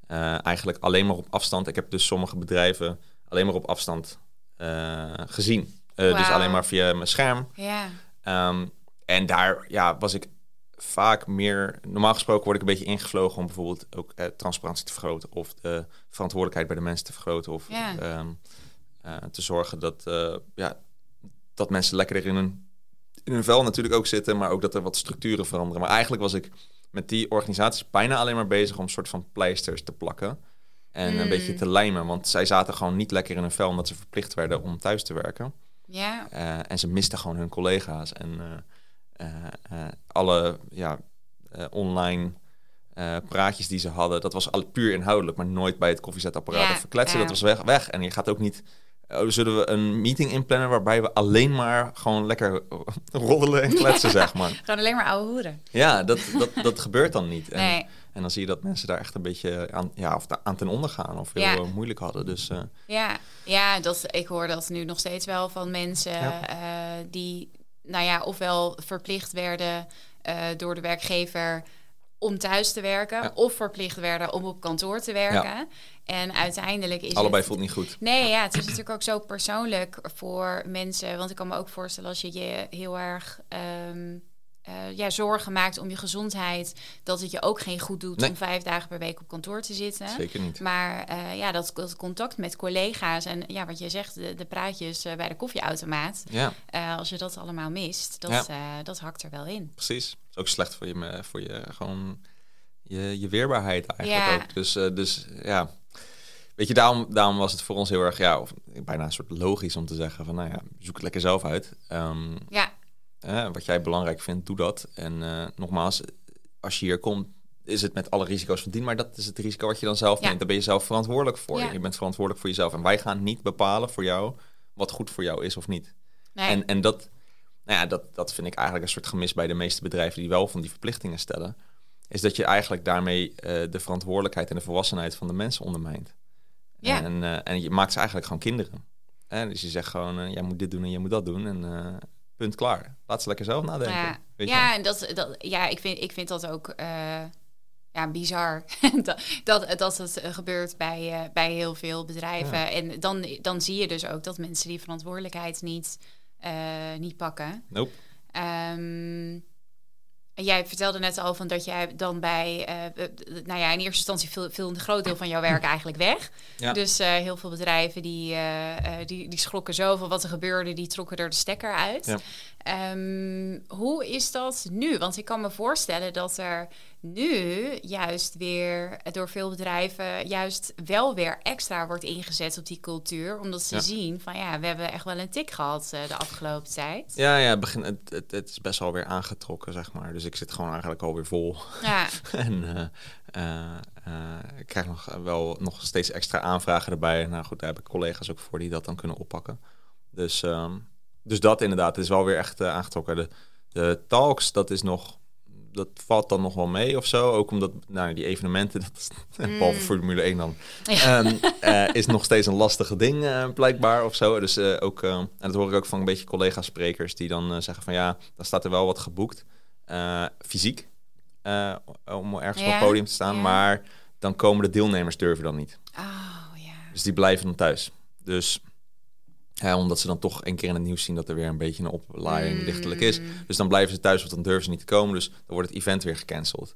eh, eigenlijk alleen maar op afstand. Ik heb dus sommige bedrijven alleen maar op afstand eh, gezien. Dus alleen maar via mijn scherm. Ja. Ehm, en daar ja, was ik vaak meer... Normaal gesproken word ik een beetje ingevlogen om bijvoorbeeld ook transparantie te vergroten... of de verantwoordelijkheid bij de mensen te vergroten... of ehm, eh, te zorgen dat, ja, dat mensen lekkerder in hun, in hun vel natuurlijk ook zitten... maar ook dat er wat structuren veranderen. Maar eigenlijk was ik met die organisaties bijna alleen maar bezig... om soort van pleisters te plakken... En een beetje te lijmen, want zij zaten gewoon niet lekker in hun vel... omdat ze verplicht werden om thuis te werken. Ja. Eh, en ze misten gewoon hun collega's. En eh, eh, alle ja, online praatjes die ze hadden, dat was al puur inhoudelijk, maar nooit bij het koffiezetapparaat Ja, of verkletsen. Dat was weg, weg. En je gaat ook niet. Oh, zullen we een meeting inplannen waarbij we alleen maar gewoon lekker (laughs) roddelen en kletsen, zeg maar. (laughs) Gewoon alleen maar oude hoeren. Ja, dat, dat, dat gebeurt dan niet. En, Nee. en dan zie je dat mensen daar echt een beetje aan, ja, of aan ten onder gaan of heel Ja. eh, moeilijk hadden. Dus eh, Ja, ja dat, ik hoor dat nu nog steeds wel van mensen Ja. eh, die, nou ja, ofwel verplicht werden door de werkgever om thuis te werken, Ja. of verplicht werden om op kantoor te werken. En uiteindelijk is allebei het... voelt niet goed. Nee, ja, het is natuurlijk ook zo persoonlijk voor mensen. Want ik kan me ook voorstellen als je je heel erg ehm, eh, ja, zorgen maakt om je gezondheid, dat het je ook geen goed doet Nee. om vijf dagen per week op kantoor te zitten. Zeker niet. Maar eh, ja, dat, dat contact met collega's en ja, wat je zegt, de, de praatjes eh, bij de koffieautomaat. Ja. als je dat allemaal mist, dat, Ja. dat hakt er wel in. Precies. Is ook slecht voor je, voor je gewoon je, je weerbaarheid eigenlijk Ja. ook. Dus, dus ja, weet je, daarom, daarom was het voor ons heel erg, ja, of bijna een soort logisch om te zeggen van, nou ja, zoek het lekker zelf uit. Ehm, Ja, wat jij belangrijk vindt, doe dat. En eh, nogmaals, als je hier komt, is het met alle risico's van dien, maar dat is het risico wat je dan zelf Ja. neemt. Daar ben je zelf verantwoordelijk voor. Ja. Je bent verantwoordelijk voor jezelf. En wij gaan niet bepalen voor jou wat goed voor jou is of niet. nee. En, en dat, nou ja, dat, dat vind ik eigenlijk een soort gemis bij de meeste bedrijven die wel van die verplichtingen stellen. Is dat je eigenlijk daarmee eh, de verantwoordelijkheid en de volwassenheid van de mensen ondermijnt. Ja. En, eh, en je maakt ze eigenlijk gewoon kinderen. Eh, dus je zegt gewoon, jij moet dit doen en jij moet dat doen. En punt klaar. Laat ze lekker zelf nadenken. ja, ja en dat, dat, ja ik, vind, ik vind dat ook eh, ja, bizar. (laughs) dat, dat, dat het eh, gebeurt bij, eh, bij heel veel bedrijven. Ja. En dan, dan zie je dus ook dat mensen die verantwoordelijkheid niet, niet pakken. Nope. Ehm, en jij vertelde net al van dat jij dan bij, eh, eh, nou ja, in eerste instantie viel, viel een groot deel van jouw werk eigenlijk weg. Ja. Dus eh, heel veel bedrijven die, die, die schrokken zo van wat er gebeurde, die trokken er de stekker uit. Ja. Ehm, hoe is dat nu? Want ik kan me voorstellen dat er nu juist weer door veel bedrijven juist wel weer extra wordt ingezet op die cultuur. Omdat ze Ja. zien van ja, we hebben echt wel een tik gehad eh, de afgelopen tijd. Ja, ja het, begin, het, het, het is best wel weer aangetrokken, zeg maar. Dus ik zit gewoon eigenlijk alweer vol. Ja, (laughs) en eh, eh, ik krijg nog wel nog steeds extra aanvragen erbij. Nou goed, daar heb ik collega's ook voor die dat dan kunnen oppakken. Dus, ehm, dus dat inderdaad het is wel weer echt aangetrokken. De, de talks, dat is nog... Dat valt dan nog wel mee of zo. Ook omdat nou, die evenementen, (laughs) dat is, behalve Formule 1 dan, Ja. ehm, (laughs) eh, is nog steeds een lastige ding eh, blijkbaar of zo. Dus eh, ook, en dat hoor ik ook van een beetje collega-sprekers die dan zeggen van ja, dan staat er wel wat geboekt, fysiek, om ergens op het podium te staan. ja. Maar dan komen de deelnemers durven dan niet. oh ja. Dus die blijven dan thuis. Dus omdat ze dan toch een keer in het nieuws zien dat er weer een beetje een oplaaiing Mm. lichtelijk is. Dus dan blijven ze thuis, want dan durven ze niet te komen. Dus dan wordt het event weer gecanceld.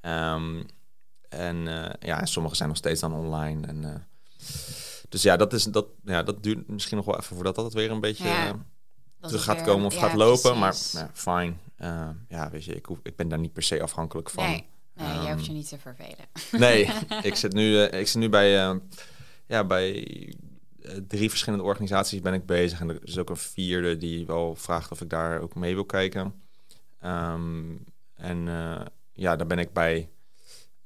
Ehm, en eh, ja, en sommige zijn nog steeds dan online. En, eh, dus ja, dat, is, dat, ja, dat duurt misschien nog wel even voordat dat weer een beetje Ja, eh, terug het gaat weer- komen of ja, gaat lopen. precies. Maar ja, fijn. Eh, ja, weet je, ik, hoef, ik ben daar niet per se afhankelijk van. Nee, nee jij Ehm, hoeft je niet te vervelen. Nee, (laughs) ik zit nu, ik zit nu bij, ja, bij drie verschillende organisaties ben ik bezig. En er is ook een vierde die wel vraagt of ik daar ook mee wil kijken. Ehm, en eh, ja, daar ben ik bij.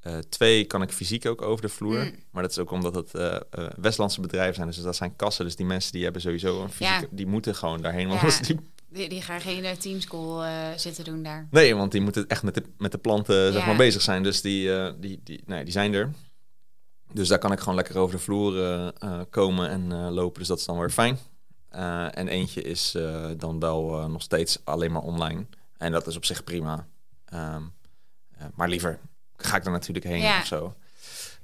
Eh, twee kan ik fysiek ook over de vloer. Mm. Maar dat is ook omdat het eh, Westlandse bedrijven zijn. Dus dat zijn kassen. Dus die mensen die hebben sowieso een fysiek... Ja. Die moeten gewoon daarheen. Want Ja. die Die, die gaan geen teamschool zitten doen daar. Nee, want die moeten echt met de, met de planten zeg maar, bezig zijn. Dus die, die, die, nee, die zijn er. Dus daar kan ik gewoon lekker over de vloer eh, eh, komen en eh, lopen. Dus dat is dan weer fijn. En eentje is dan wel nog steeds alleen maar online. En dat is op zich prima. Ehm, eh, maar liever ga ik er natuurlijk heen Ja. of zo.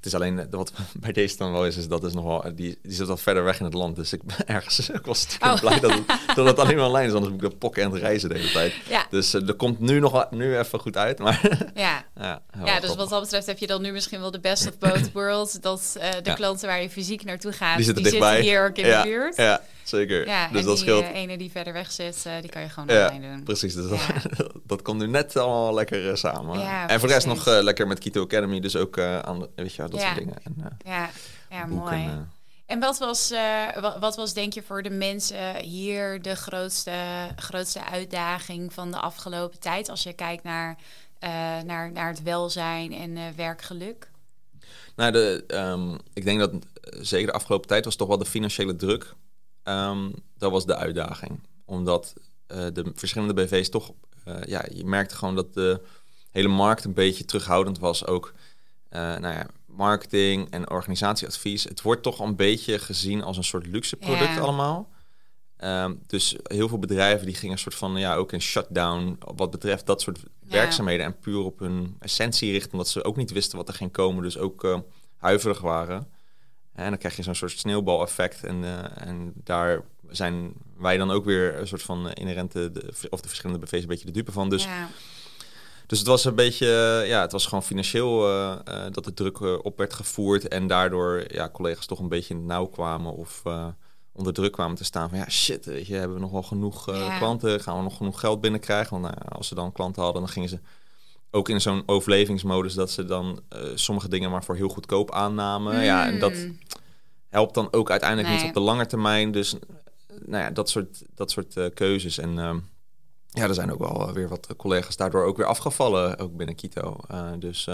Het is alleen, eh, wat (laughs) bij deze dan wel is, is dat is nog wel, die, die zit wat verder weg in het land. Dus ik ben (laughs) ergens, ik was Oh. blij dat het, (laughs) dat het alleen maar online is. Anders moet ik de pokken en het reizen de hele tijd. Ja, Dus eh, er komt nu nog nu even goed uit, maar ja. ja, Ja, dus wat dat betreft heb je dan nu misschien wel de best of both worlds. Dat eh, de klanten waar je fysiek naartoe gaat, Die zitten dichtbij. hier ook in de buurt. Ja, zeker. Ja, dus en dat die scheelt. eh, ene die verder weg zit, eh, die kan je gewoon ja, online doen. precies. Dus Ja. dat, (laughs) dat komt nu net allemaal lekker eh, samen. En voor de rest nog lekker met Keto Academy, dus ook aan, de- weet je, dat soort dingen. En, Ja, ja mooi. En wat was, eh, wa- wat was denk je voor de mensen hier de grootste, grootste uitdaging van de afgelopen tijd? Als je kijkt naar, naar, naar het welzijn en werkgeluk. Nou, de, ehm, ik denk dat zeker de afgelopen tijd was toch wel de financiële druk. Ehm, dat was de uitdaging. Omdat eh, de verschillende BV's toch... eh, ja, je merkte gewoon dat de hele markt een beetje terughoudend was. Ook eh, nou ja, marketing en organisatieadvies. Het wordt toch een beetje gezien als een soort luxe product Ja. allemaal. Ehm, dus heel veel bedrijven die gingen een soort van ja ook in shutdown wat betreft dat soort Ja. werkzaamheden en puur op hun essentie richten, omdat ze ook niet wisten wat er ging komen, dus ook huiverig waren. En dan krijg je zo'n soort sneeuwbaleffect en, eh, en daar zijn wij dan ook weer een soort van inherente de, of de verschillende BV's een beetje de dupe van. Dus ja. dus het was een beetje, eh, ja, het was gewoon financieel eh, eh, dat de druk eh, op werd gevoerd en daardoor ja, collega's toch een beetje in het nauw kwamen of eh, onder druk kwamen te staan van ja, shit, weet je, hebben we nog wel genoeg eh, Ja. klanten, gaan we nog genoeg geld binnenkrijgen? Want nou, als ze dan klanten hadden, dan gingen ze ook in zo'n overlevingsmodus dat ze dan eh, sommige dingen maar voor heel goedkoop aannamen. Ja, en dat Mm. helpt dan ook uiteindelijk Nee. niet op de lange termijn. Dus eh, nou ja, dat soort, dat soort eh, keuzes. En ehm, ja, er zijn ook wel weer wat collega's daardoor ook weer afgevallen, ook binnen Kito. Dus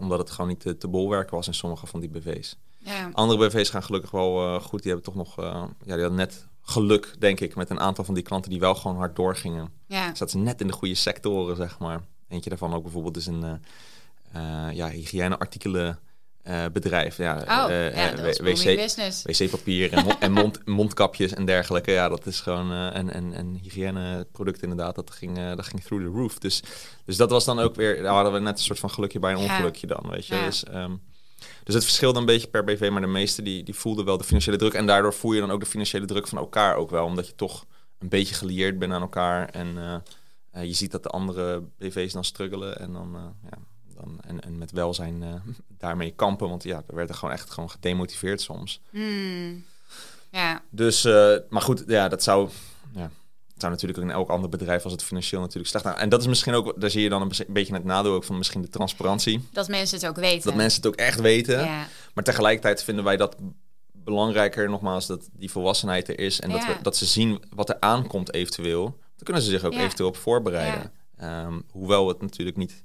omdat het gewoon niet te, te bolwerken was in sommige van die BV's. Ja. Andere BV's gaan gelukkig wel goed. Die hebben toch nog, ja, die hadden net geluk, denk ik, met een aantal van die klanten die wel gewoon hard doorgingen. ja. Zaten ze net in de goede sectoren, zeg maar. Eentje daarvan ook bijvoorbeeld is een eh, eh, ja, hygiëneartikelen eh, bedrijf. Ja, Oh, eh, ja, wc-papier en, en mond, (laughs) mondkapjes en dergelijke. Ja, dat is gewoon... en, en, en hygiëneproducten inderdaad, dat ging, dat ging through the roof. Dus, dus dat was dan ook weer... Daar hadden we net een soort van gelukje bij een ongelukje dan, weet je. Ja. Dus, ehm, dus het verschilde een beetje per BV, maar de meeste die, die voelden wel de financiële druk. En daardoor voel je dan ook de financiële druk van elkaar ook wel. Omdat je toch een beetje gelieerd bent aan elkaar. En eh, je ziet dat de andere BV's dan struggelen. En dan, eh, ja, dan en, en met welzijn eh, (laughs) daarmee kampen. Want ja, er werd er gewoon echt gewoon gedemotiveerd soms. Hmm. Ja, Dus, maar goed, ja, dat zou, ja, het zou natuurlijk ook in elk ander bedrijf als het financieel natuurlijk slecht. Nou, en dat is misschien ook, daar zie je dan een be- beetje het nadeel ook van misschien de transparantie. dat mensen het ook weten. Dat mensen het ook echt weten. Ja, Maar tegelijkertijd vinden wij dat belangrijker, nogmaals, dat die volwassenheid er is. En dat, we, dat ze zien wat er aankomt eventueel. Dan kunnen ze zich ook Ja. eventueel op voorbereiden. Ehm, hoewel het natuurlijk niet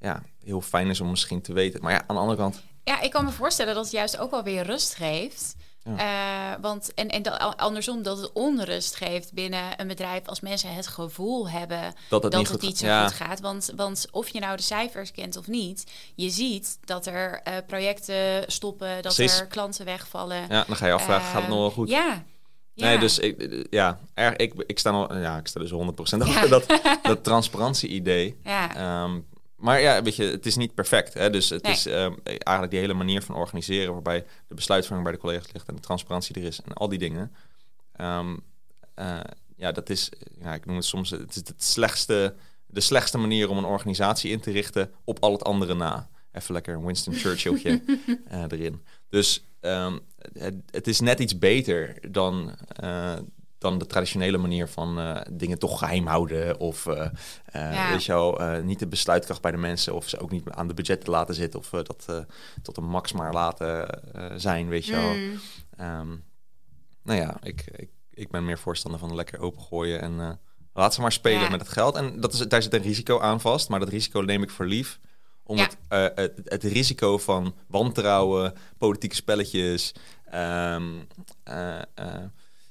ja, heel fijn is om misschien te weten. Maar ja, aan de andere kant... Ja, ik kan me voorstellen dat het juist ook wel weer rust geeft. Eh, want, en, en dat, andersom, dat het onrust geeft binnen een bedrijf als mensen het gevoel hebben Dat het niet goed niet zo ja. goed gaat. Want, want of je nou de cijfers kent of niet, je ziet dat er eh, projecten stoppen, dat Precies. er klanten wegvallen. Ja, dan ga je afvragen, gaat het nog wel goed? Eh, Ja. Ja. Nee, dus ik, ja, erg, ik, ik, sta nog, ja, ik sta dus 100% achter Ja. dat, (laughs) dat transparantie-idee. Ja, Ehm, maar ja, weet je, het is niet perfect. Hè? Dus het Nee. is ehm, eigenlijk die hele manier van organiseren... waarbij de besluitvorming bij de collega's ligt... en de transparantie er is en al die dingen. Ehm, eh, ja, dat is, ja, ik noem het soms... het is het slechtste, de slechtste manier om een organisatie in te richten... op al het andere na. Even lekker een Winston Churchilltje (laughs) eh, erin. Dus ehm, het, het is net iets beter dan... eh, dan de traditionele manier van eh, dingen toch geheim houden. Of eh, Ja. weet je wel, niet de besluitkracht bij de mensen. Of ze ook niet aan de budgetten laten zitten. Of dat tot een max maar laten zijn, weet je wel. Mm. ehm, nou ja, ik, ik, ik ben meer voorstander van lekker opengooien en laat ze maar spelen Ja. met het geld. En dat is, daar zit een risico aan vast, maar dat risico neem ik voor lief. Omdat eh, het, het risico van wantrouwen, politieke spelletjes, ehm, eh, eh,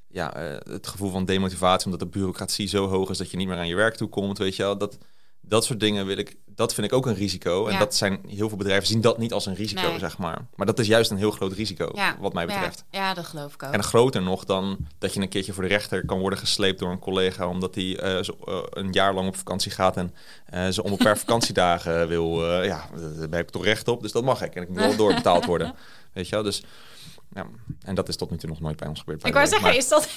ja, het gevoel van demotivatie, omdat de bureaucratie zo hoog is dat je niet meer aan je werk toe komt, weet je wel. Dat, dat soort dingen wil ik, dat vind ik ook een risico. En Ja. dat zijn heel veel bedrijven zien dat niet als een risico, Nee. zeg maar. Maar dat is juist een heel groot risico, Ja. wat mij betreft. Ja, ja, dat geloof ik ook. En groter nog dan dat je een keertje voor de rechter kan worden gesleept door een collega omdat hij eh, zo, eh, een jaar lang op vakantie gaat en eh ze onbeperkt (laughs) vakantiedagen wil. ja, daar heb ik toch recht op, dus dat mag ik. En ik moet wel doorbetaald worden. (laughs) Weet je wel, dus ja, en dat is tot nu toe nog nooit bij ons gebeurd. ik wou zeggen, maar, is dat...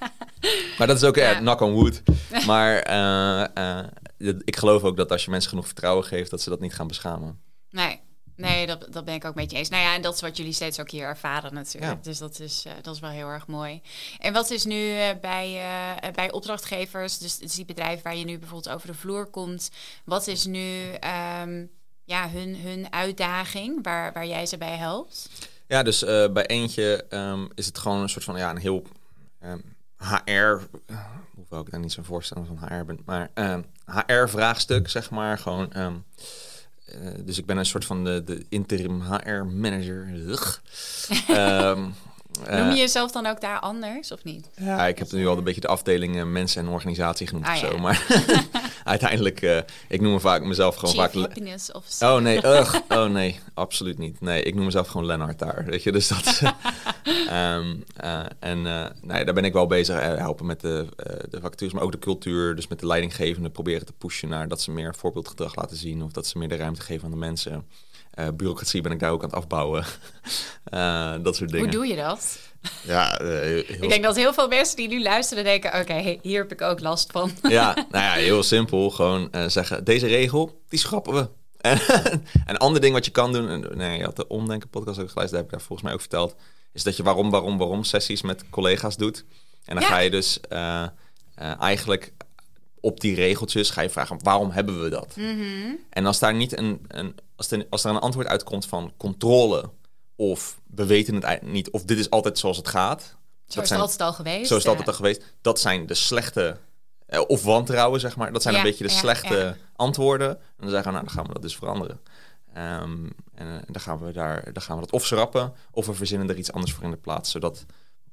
(laughs) maar dat is ook, ja. Knock on wood. Maar eh, ik geloof ook dat als je mensen genoeg vertrouwen geeft, dat ze dat niet gaan beschamen. Nee, nee dat, dat ben ik ook met je eens. Nou ja, en dat is wat jullie steeds ook hier ervaren natuurlijk. Ja. Dus dat is, eh, dat is wel heel erg mooi. En wat is nu eh, bij, eh, bij opdrachtgevers, dus, dus die bedrijven waar je nu bijvoorbeeld over de vloer komt, wat is nu ehm, ja, hun, hun uitdaging waar, waar jij ze bij helpt? Ja, dus bij eentje ehm, is het gewoon een soort van ja, een heel ehm, HR, hoewel ik daar niet zo'n voorstander van HR ben, maar ehm, HR-vraagstuk, zeg maar. Gewoon, ehm, eh, dus ik ben een soort van de, de interim HR-manager. Ugh. (laughs) Eh, Noem je jezelf dan ook daar anders of niet? ja, ik heb nu al een beetje de afdeling eh, mensen en organisatie genoemd Ah, of zo. ja. Maar (laughs) uiteindelijk, eh, ik noem me vaak mezelf gewoon Chief vaak... Happiness Officer. Oh nee, (laughs) ugh. oh nee, absoluut niet. Nee, ik noem mezelf gewoon Lennart daar, weet je. Dus dat... (laughs) Ehm, eh, en nee, daar ben ik wel bezig, helpen met de, de vacatures, maar ook de cultuur. Dus met de leidinggevende proberen te pushen naar dat ze meer voorbeeldgedrag laten zien. Of dat ze meer de ruimte geven aan de mensen. Eh, bureaucratie ben ik daar ook aan het afbouwen. (laughs) Eh, dat soort dingen. Hoe doe je dat? Ja, (laughs) eh, heel, Ik denk dat heel veel mensen die nu luisteren denken... oké, hier heb ik ook last van. (laughs) Ja, nou ja, heel simpel. Gewoon zeggen, deze regel, die schrappen we. En een ander ding wat je kan doen, en, nee, je had de Omdenken podcast ook geluisterd, daar heb ik daar volgens mij ook verteld, is dat je waarom, waarom, waarom sessies met collega's doet. En dan Ja. ga je dus eigenlijk op die regeltjes ga je vragen, waarom hebben we dat? Mhm. En als daar niet een, een, als er, als er een antwoord uitkomt van controle, of we weten het eigenlijk niet, of dit is altijd zoals het gaat. Zo dat is het altijd al geweest. zo is het altijd al geweest. Dat zijn de slechte, eh, of wantrouwen, zeg maar. Dat zijn Ja, een beetje de ja, slechte ja. antwoorden. En dan zeggen we, nou, dan gaan we dat dus veranderen. Ehm, en eh, dan gaan we daar, dan gaan we dat of schrappen, of we verzinnen er iets anders voor in de plaats. Zodat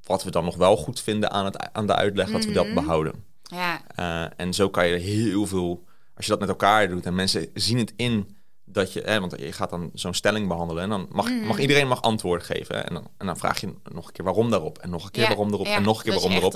wat we dan nog wel goed vinden aan, het, aan de uitleg, dat we dat Mhm. behouden. Ja, Eh, en zo kan je heel veel, als je dat met elkaar doet en mensen zien het in dat je, hè, want je gaat dan zo'n stelling behandelen en dan mag, Mhm. mag iedereen mag antwoord geven. Hè, en, dan, en dan vraag je nog een keer waarom daarop en nog een keer ja, waarom erop ja, en nog een keer waarom erop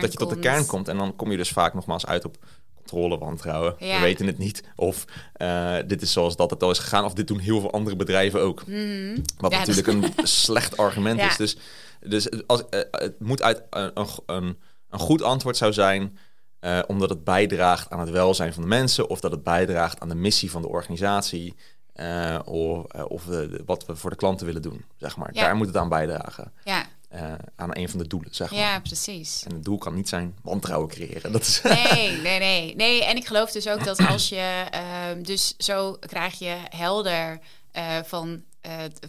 dat je tot de kern komt. En dan kom je dus vaak nogmaals uit op controle, wantrouwen. Ja. We weten het niet. Of eh, dit is zoals dat het al is gegaan. Of dit doen heel veel andere bedrijven ook. Mhm. Wat Ja, natuurlijk een (laughs) slecht argument Ja. is. Dus, dus als, eh, het moet uit een, een, een goed antwoord zou zijn. Eh, omdat het bijdraagt aan het welzijn van de mensen. Of dat het bijdraagt aan de missie van de organisatie. eh, of eh, of de, wat we voor de klanten willen doen. Zeg maar. Ja. Daar moet het aan bijdragen. Ja, aan een van de doelen. Zeg maar. ja, precies. En het doel kan niet zijn wantrouwen creëren. Dat is, Nee, (laughs) nee, nee. Nee, en ik geloof dus ook dat als je... ehm, dus zo krijg je helder van...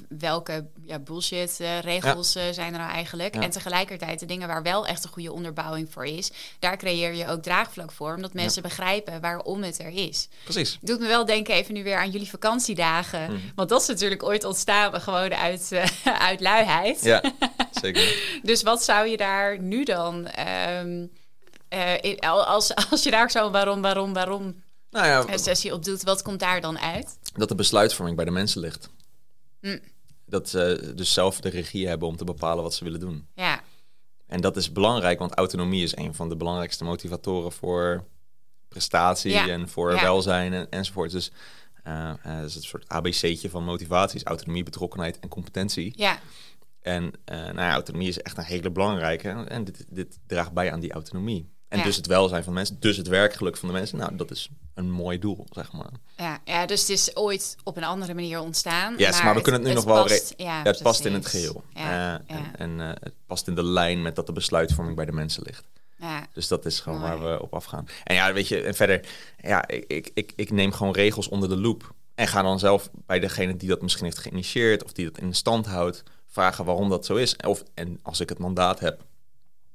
welke ja, bullshit eh, regels eh, zijn er nou eigenlijk. Ja. En tegelijkertijd de dingen waar wel echt een goede onderbouwing voor is. Daar creëer je ook draagvlak voor. Omdat mensen begrijpen waarom het er is. Precies. Doet me wel denken even nu weer aan jullie vakantiedagen. Mhm. Want dat is natuurlijk ooit ontstaan gewoon uit, eh, (laughs) uit luiheid. Ja, (laughs) zeker. Dus wat zou je daar nu dan... ehm, eh, als, (laughs) als je daar zo waarom, waarom, waarom Nou ja, een sessie op doet, wat komt daar dan uit? dat de besluitvorming bij de mensen ligt. Hm. Dat ze dus zelf de regie hebben om te bepalen wat ze willen doen. Ja, En dat is belangrijk, want autonomie is een van de belangrijkste motivatoren voor prestatie Ja. en voor Ja. welzijn en, enzovoort. Dus dat is een soort ABC'tje van motivaties: autonomie, betrokkenheid en competentie. ja, En eh nou ja, autonomie is echt een hele belangrijke. En dit, dit draagt bij aan die autonomie. En Ja. dus het welzijn van de mensen, dus het werkgeluk van de mensen. Nou, dat is een mooi doel, zeg maar. ja, ja. Dus het is ooit op een andere manier ontstaan. Yes, maar we kunnen het nu nog wel past, ja, het past in het geheel. Ja, Eh, En, en eh, het past in de lijn met dat de besluitvorming bij de mensen ligt. ja. Dus dat is gewoon Mooi. waar we op afgaan. En ja, weet je, en verder, ja, ik, ik, ik, ik neem gewoon regels onder de loep. En ga dan zelf bij degene die dat misschien heeft geïnitieerd of die dat in stand houdt, vragen waarom dat zo is. Of, en als ik het mandaat heb,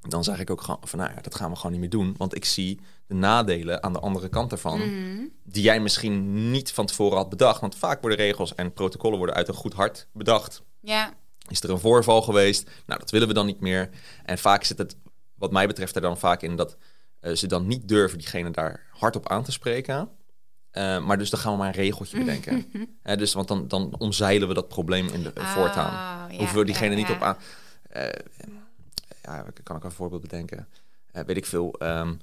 dan zeg ik ook gewoon van, nou ja, dat gaan we gewoon niet meer doen. Want ik zie de nadelen aan de andere kant ervan, Mhm. die jij misschien niet van tevoren had bedacht. Want vaak worden regels en protocollen worden uit een goed hart bedacht. Ja, Is er een voorval geweest? Nou, dat willen we dan niet meer. En vaak zit het, wat mij betreft, er dan vaak in dat eh, ze dan niet durven diegene daar hardop aan te spreken. Eh, maar dus dan gaan we maar een regeltje bedenken. Hè, dus, want dan, dan omzeilen we dat probleem in de Ah, voortaan. ja, Hoeven we diegene ja, niet op aan. Ja, kan ik een voorbeeld bedenken? Eh, weet ik veel. ehm,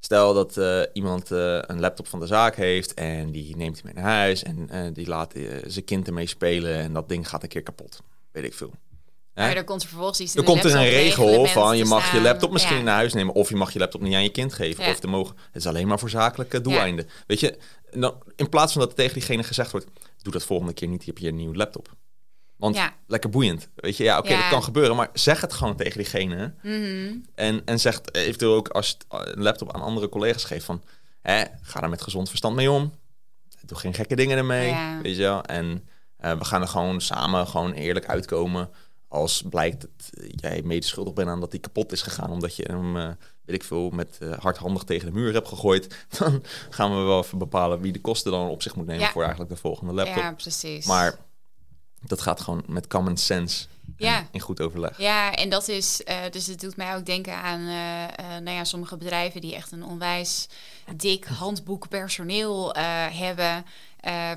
stel dat eh, iemand eh, een laptop van de zaak heeft en die neemt hij mee naar huis en die laat zijn kind ermee spelen en dat ding gaat een keer kapot. Weet ik veel. Maar er komt er vervolgens iets in Er komt er een regel van je mag je laptop misschien Ja. naar huis nemen of je mag je laptop niet aan je kind geven. Ja. Of te mogen. Het is alleen maar voor zakelijke doeleinden. Weet je, nou, in plaats van dat tegen diegene gezegd wordt, doe dat volgende keer niet, heb je een nieuwe laptop. Want Ja. lekker boeiend. Weet je, ja, oké, Ja. dat kan gebeuren, maar zeg het gewoon tegen diegene. Mhm. En, en zeg eventueel ook als je het- een laptop aan andere collega's geeft van, hè, ga er met gezond verstand mee om. Doe geen gekke dingen ermee, Ja. weet je wel. En eh, we gaan er gewoon samen gewoon eerlijk uitkomen. Als blijkt dat jij medeschuldig bent aan dat die kapot is gegaan, omdat je hem, eh, weet ik veel, met eh, hardhandig tegen de muur hebt gegooid, (laughs) dan gaan we wel even bepalen wie de kosten dan op zich moet nemen voor eigenlijk de volgende laptop. Ja, precies. Maar dat gaat gewoon met common sense Ja. in goed overleg. Ja, en dat is, eh, dus het doet mij ook denken aan eh, eh, nou ja, sommige bedrijven die echt een onwijs dik handboek personeel hebben.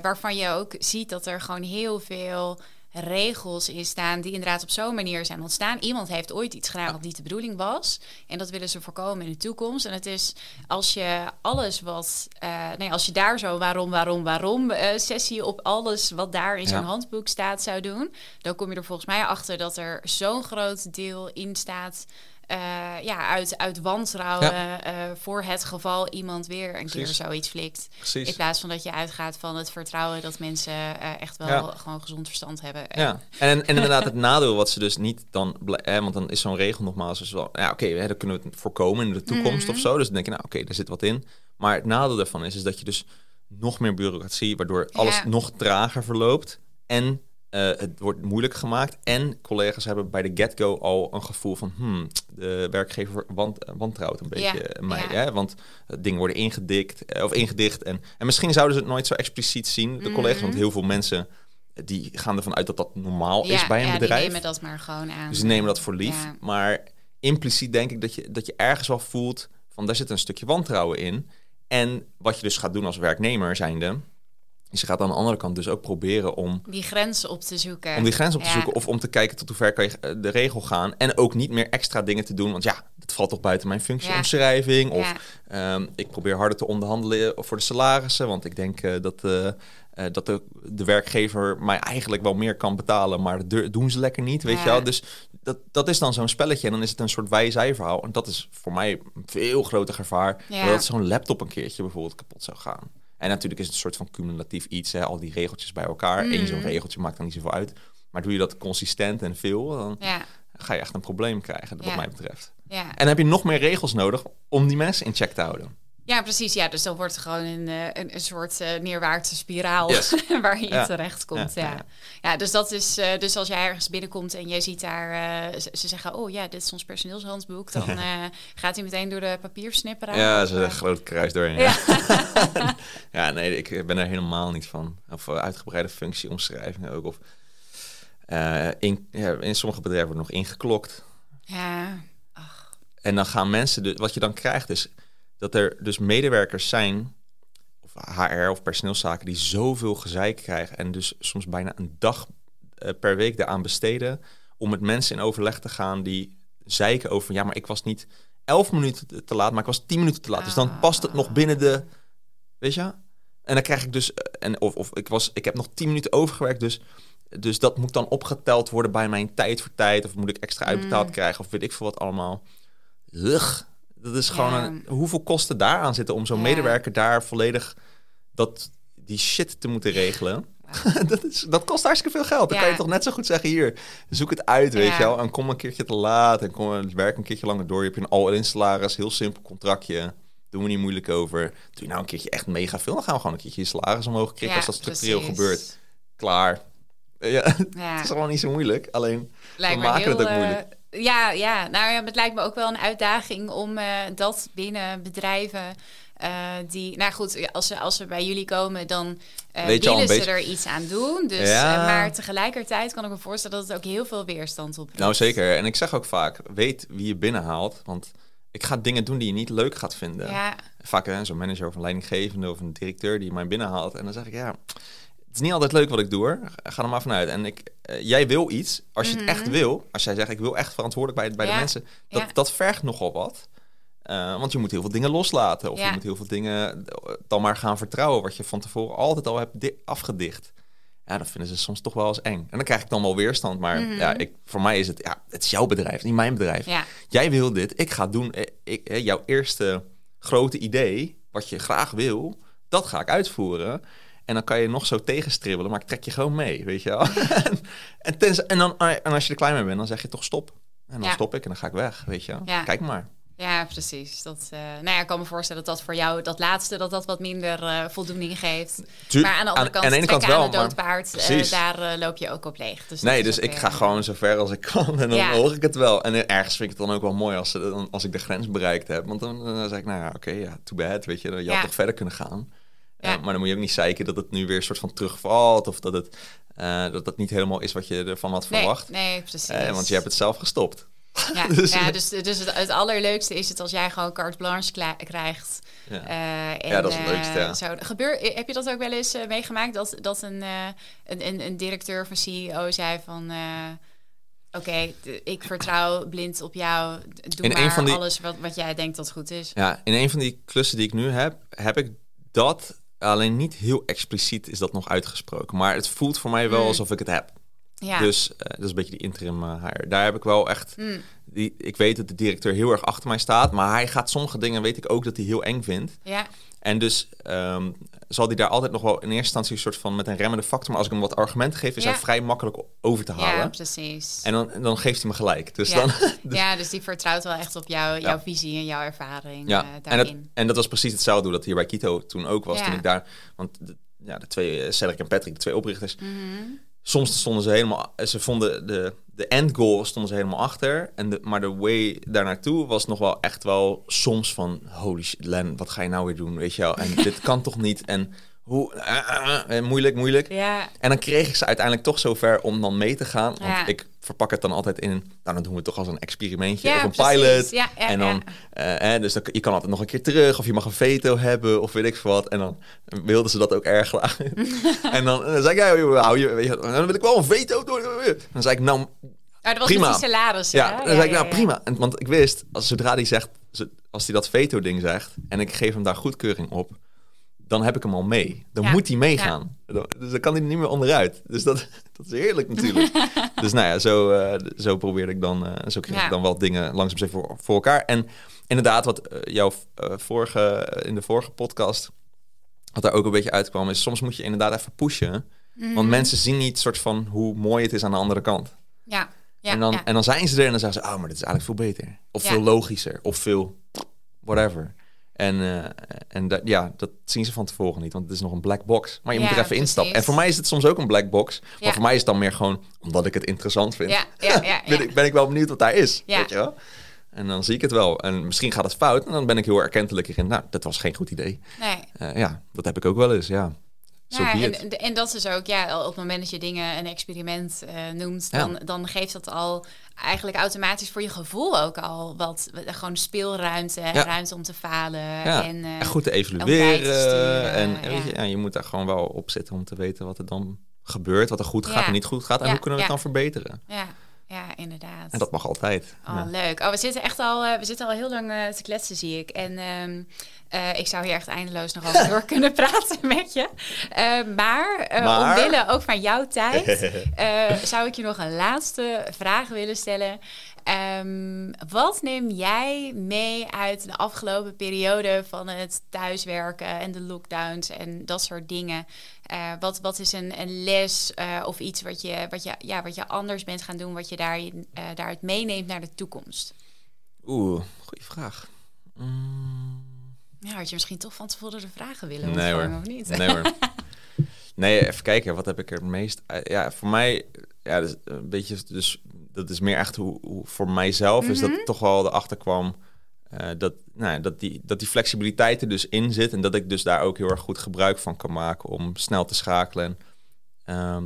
waarvan je ook ziet dat er gewoon heel veel regels in staan die inderdaad op zo'n manier zijn ontstaan. Iemand heeft ooit iets gedaan wat niet de bedoeling was. En dat willen ze voorkomen in de toekomst. En het is als je alles wat, eh, nee, als je daar zo waarom, waarom, waarom eh, sessie op alles wat daar in zo'n Ja. handboek staat zou doen, dan kom je er volgens mij achter dat er zo'n groot deel in staat. Eh, ja, uit, uit wantrouwen eh, voor het geval iemand weer een keer zoiets flikt. Precies. In plaats van dat je uitgaat van het vertrouwen dat mensen eh, echt wel Ja. gewoon gezond verstand hebben. Ja, en, en inderdaad het nadeel wat ze dus niet dan... Hè, want dan is zo'n regel nogmaals dus wel... Ja, oké, hè, dan kunnen we het voorkomen in de toekomst Mhm. of zo. Dus dan denk je, nou oké, daar zit wat in. Maar het nadeel daarvan is, is dat je dus nog meer bureaucratie... waardoor alles nog trager verloopt. En eh, het wordt moeilijk gemaakt. En collega's hebben bij de get-go al een gevoel van... Hmm, de werkgever want, wantrouwt een beetje Ja, mij. ja. Hè? Want eh, dingen worden ingedikt eh, of ingedicht. En, en misschien zouden ze het nooit zo expliciet zien, de collega's. Want Mhm. heel veel mensen die gaan ervan uit dat dat normaal is ja, bij een ja, bedrijf. die nemen dat maar gewoon aan. Dus die nemen dat voor lief. Ja. Maar impliciet denk ik dat je, dat je ergens wel voelt van daar zit een stukje wantrouwen in. En wat je dus gaat doen als werknemer zijnde, is je gaat aan de andere kant dus ook proberen om, Die grens op te zoeken. om die grens op te Ja. zoeken of om te kijken tot hoe ver kan je eh, de regel gaan. En ook niet meer extra dingen te doen, want ja, dat valt toch buiten mijn functieomschrijving. Of. Ehm, ik probeer harder te onderhandelen voor de salarissen, want ik denk eh, dat, eh, eh, dat de, de werkgever mij eigenlijk wel meer kan betalen, maar dat doen ze lekker niet, weet Ja. je wel. Dus dat, dat is dan zo'n spelletje en dan is het een soort wij-zij verhaal. En dat is voor mij een veel groter gevaar Ja. dan dat zo'n laptop een keertje bijvoorbeeld kapot zou gaan. En natuurlijk is het een soort van cumulatief iets, hè, al die regeltjes bij elkaar. Eén zo'n regeltje maakt dan niet zoveel uit. Maar doe je dat consistent en veel, dan Ja, ga je echt een probleem krijgen, wat Ja. mij betreft. ja. En dan heb je nog meer regels nodig om die mensen in check te houden. Ja, precies. Ja, dus dan wordt het gewoon een, eh, een, een soort eh, neerwaartse spiraal Yes. (laughs) waar je Ja. in terecht komt. Ja, Ja, dus dat is. eh, dus als jij ergens binnenkomt en je ziet daar. ze, ze zeggen: Oh ja, dit is ons personeelshandboek. Dan (laughs) gaat hij meteen door de papiersnipperaar. Ja, ze een eh, groot kruis doorheen. Ja. Ja. (laughs) ja, nee, ik ben er helemaal niet van. Of uitgebreide functieomschrijvingen ook. Of, in, ja, in sommige bedrijven wordt nog ingeklokt. ja. En dan gaan mensen, dus, wat je dan krijgt is dat er dus medewerkers zijn, of HR of personeelszaken, die zoveel gezeik krijgen en dus soms bijna een dag eh, per week daaraan besteden om met mensen in overleg te gaan die zeiken over, ja, maar ik was niet elf minuten te- laat, maar ik was tien minuten te laat. Dus dan past het nog binnen de, weet je? En dan krijg ik dus, eh, en of, of ik was, ik heb nog tien minuten overgewerkt, dus dus dat moet dan opgeteld worden bij mijn tijd voor tijd. Of moet ik extra uitbetaald Mm. krijgen. Of weet ik veel wat allemaal. Ugh. Dat is gewoon Ja. een, hoeveel kosten daaraan zitten om zo'n Ja. medewerker daar volledig dat, die shit te moeten regelen. (laughs) dat, is, dat kost hartstikke veel geld. Dan kan je toch net zo goed zeggen, hier, zoek het uit, weet je wel. En kom een keertje te laat en kom, werk een keertje langer door. Je hebt een all-in salaris, heel simpel contractje. Doen we niet moeilijk over. Doe je nou een keertje echt mega veel, dan gaan we gewoon een keertje je salaris omhoog krikken als dat structureel precies. gebeurt. Klaar. (laughs) Ja, het is gewoon niet zo moeilijk. Alleen, Lijkt we maken heel, het ook eh, moeilijk. Ja, ja, nou ja, het lijkt me ook wel een uitdaging om eh, dat binnen bedrijven. eh, die, nou goed, als ze, als ze bij jullie komen, dan eh, willen ze er iets aan doen. Dus, Ja. maar tegelijkertijd kan ik me voorstellen dat het ook heel veel weerstand oproept. nou zeker. En ik zeg ook vaak, weet wie je binnenhaalt. Want ik ga dingen doen die je niet leuk gaat vinden. Ja, Vaak zo'n manager of een leidinggevende of een directeur die mij binnenhaalt. En dan zeg ik, ja, het is niet altijd leuk wat ik doe hoor. Ga er maar vanuit. En ik, eh, jij wil iets, als je het echt wil. Als jij zegt, ik wil echt verantwoordelijk bij, bij Mhm. Ja. de mensen. Dat, Ja. dat vergt nogal wat. Eh, want je moet heel veel dingen loslaten. Of Ja. je moet heel veel dingen eh, dan maar gaan vertrouwen. Wat je van tevoren altijd al hebt di- afgedicht. Ja, dat vinden ze soms toch wel eens eng. En dan krijg ik dan wel weerstand. Maar ja, ik, voor mij is het, ja, het is jouw bedrijf, niet mijn bedrijf. Mhm. ja, Jij wil dit, ik ga doen. Ik, jouw eerste grote idee, wat je graag wil, dat ga ik uitvoeren. En dan kan je nog zo tegenstribbelen, maar ik trek je gewoon mee, weet je wel. (laughs) en, en, tenzij- en, dan, en als je er klaar mee bent, dan zeg je toch stop. En dan Ja. stop ik en dan ga ik weg, weet je wel. Ja. Kijk maar. ja, precies. Dat, eh, nou ja, ik kan me voorstellen dat dat voor jou, dat laatste, dat dat wat minder eh, voldoening geeft. Maar aan de andere kant, aan de ene kant wel, aan maar... doodpaard, eh, daar loop je ook op leeg. Dus Nee, dus ik ga gewoon zo ver als ik kan en dan Ja. hoor ik het wel. En ergens vind ik het dan ook wel mooi als, als ik de grens bereikt heb. Want dan, dan zeg ik, nou ja, oké, ja, too bad, weet je. Je had toch verder kunnen gaan. Eh, Ja. maar dan moet je ook niet zeiken dat het nu weer een soort van terugvalt. Of dat het, eh, dat het niet helemaal is wat je ervan had Nee, verwacht. nee, precies. Eh, want je hebt het zelf gestopt. Ja, (laughs) Dus- ja dus, dus het, het allerleukste is het als jij gewoon carte blanche krijgt. Ja. En, Ja, dat is het leukste, ja. Zo, gebeur, heb je dat ook wel eens meegemaakt? Dat, dat een, een, een, een directeur of een CEO zei van... Oké, ik vertrouw blind op jou. Doe In maar van die- alles wat, wat jij denkt dat goed is. Ja, in een van die klussen die ik nu heb, heb ik dat alleen niet heel expliciet is dat nog uitgesproken. Maar het voelt voor mij wel Mm. alsof ik het heb. Ja, Dus eh, dat is een beetje die interim uh. Daar heb ik wel echt... Mm. Die, ik weet dat de directeur heel erg achter mij staat. Maar hij gaat sommige dingen, weet ik ook, dat hij heel eng vindt. ja, En dus ehm, zal hij daar altijd nog wel in eerste instantie een soort van met een remmende factor. Maar als ik hem wat argumenten geef, is Ja. hij vrij makkelijk over te halen. ja, precies. en dan, dan geeft hij me gelijk. Dus ja. dan, ja, (laughs) dus die vertrouwt wel echt op jou, jouw visie en jouw ervaring Ja, eh, en, dat, daarin. en dat was precies hetzelfde dat hier bij Kito toen ook was. Toen ik daar, want de, ja, de twee, eh, Cedric en Patrick, de twee oprichters, Mhm. Soms stonden ze helemaal, ze vonden de, de end goal stonden ze helemaal achter. En de, maar de way daar naartoe was nog wel echt wel soms van, holy shit, Len, wat ga je nou weer doen, weet je wel? En (laughs) dit kan toch niet? En hoe, eh, eh, eh, moeilijk, moeilijk. Ja, En dan kreeg ik ze uiteindelijk toch zover om dan mee te gaan. Want Ja. ik verpak het dan altijd in, nou dan doen we het toch als een experimentje Ja, of een precies. pilot. Ja, en dan, eh, dus dan, je kan altijd nog een keer terug of je mag een veto hebben of weet ik veel wat. En dan wilden ze dat ook erg graag. (laughs) (laughs) en dan, eh, zei ik, ja, je, dan wil ik wel een veto. door. Dan zei ik, nou, dat was Prima. die salaris, ja, dan zei ik, nou prima. En, want ik wist, als, zodra hij zegt, als hij dat veto-ding zegt en ik geef hem daar goedkeuring op, dan heb ik hem al mee. Dan Ja, moet hij meegaan. Dus dan kan hij er niet meer onderuit. Dus dat, (laughs) dat is heerlijk natuurlijk. (laughs) dus nou ja, zo, eh, zo probeerde ik dan, eh, zo kreeg Ja. ik dan wel dingen langzaam steeds voor, voor elkaar. En inderdaad, wat eh, jouw vorige, in de vorige podcast, wat daar ook een beetje uitkwam, is soms moet je inderdaad even pushen. Mhm. Want mensen zien niet soort van hoe mooi het is aan de andere kant Ja, ja, en, dan, en dan zijn ze er en dan zeggen ze, oh, maar dit is eigenlijk veel beter. Of veel logischer. Of veel whatever. En, eh, en dat, ja, dat zien ze van tevoren niet, want het is nog een black box. Maar je Ja, moet er even instappen. En voor mij is het soms ook een black box. Maar Ja. voor mij is het dan meer gewoon omdat ik het interessant vind. Ja, ja, ja, (laughs) ben, ik, ben ik wel benieuwd wat daar is. Weet je wel? En dan zie ik het wel. En misschien gaat het fout. En dan ben ik heel erkentelijk in. Nou, dat was geen goed idee. Nee. Eh, ja, dat heb ik ook wel eens. Ja, Ja, en, en- en dat is ook, ja, op het moment dat je dingen een experiment eh, noemt, Ja. dan, dan geeft dat al eigenlijk automatisch voor je gevoel ook al wat, gewoon speelruimte en Ja. ruimte om te falen. Ja, En, eh, en goed te evalueren. en ja. weet je, je moet daar gewoon wel op zitten om te weten wat er dan gebeurt. Wat er goed gaat en niet goed gaat. En hoe kunnen we het dan verbeteren? Ja, ja, inderdaad. En dat mag altijd. Oh, Ja. leuk. Oh, we zitten echt al, eh, we zitten al heel lang eh, te kletsen, zie ik. En ehm, eh, ik zou hier echt eindeloos nog over (laughs) door kunnen praten met je. Maar, Maar? omwille ook van jouw tijd, (laughs) zou ik je nog een laatste vraag willen stellen. Ehm, wat neem jij mee uit de afgelopen periode van het thuiswerken en de lockdowns en dat soort dingen? Eh, wat, wat is een, een les eh, of iets wat je, wat, je, ja, wat je anders bent gaan doen, wat je daarin, eh, daaruit meeneemt naar de toekomst? Oeh, goede vraag. Mm, Ja, had je misschien toch van tevoren de vragen willen nee hoor. of niet? Nee hoor. (laughs) Nee, even kijken. Wat heb ik er het meest... ja, voor mij... Ja, dus een beetje... Dus dat is meer echt hoe, hoe voor mijzelf is dat Mhm. ik toch wel erachter kwam... eh, dat, nou, dat, die, dat die flexibiliteit er dus in zit. En dat ik dus daar ook heel erg goed gebruik van kan maken om snel te schakelen. Ehm,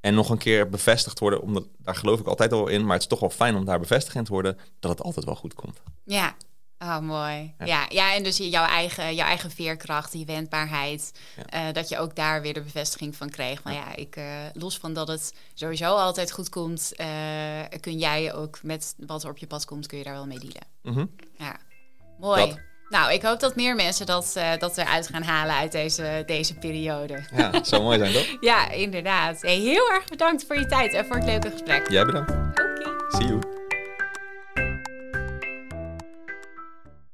en nog een keer bevestigd worden, omdat daar geloof ik altijd al in. Maar het is toch wel fijn om daar bevestigd in te worden dat het altijd wel goed komt. Ja, oh, mooi. Ja. Ja. Ja, en dus jouw eigen, jouw eigen veerkracht, die wendbaarheid. Ja. eh, dat je ook daar weer de bevestiging van kreeg. Van ja, ik, eh, los van dat het sowieso altijd goed komt, eh, kun jij ook met wat er op je pad komt, kun je daar wel mee dealen. Mhm. Ja, mooi. Dat. Nou, ik hoop dat meer mensen dat, dat eruit gaan halen uit deze, deze periode. Ja, het zou mooi zijn toch? (laughs) Ja, inderdaad. Hey, heel erg bedankt voor je tijd en voor het leuke gesprek. Jij bedankt. Oké. See you.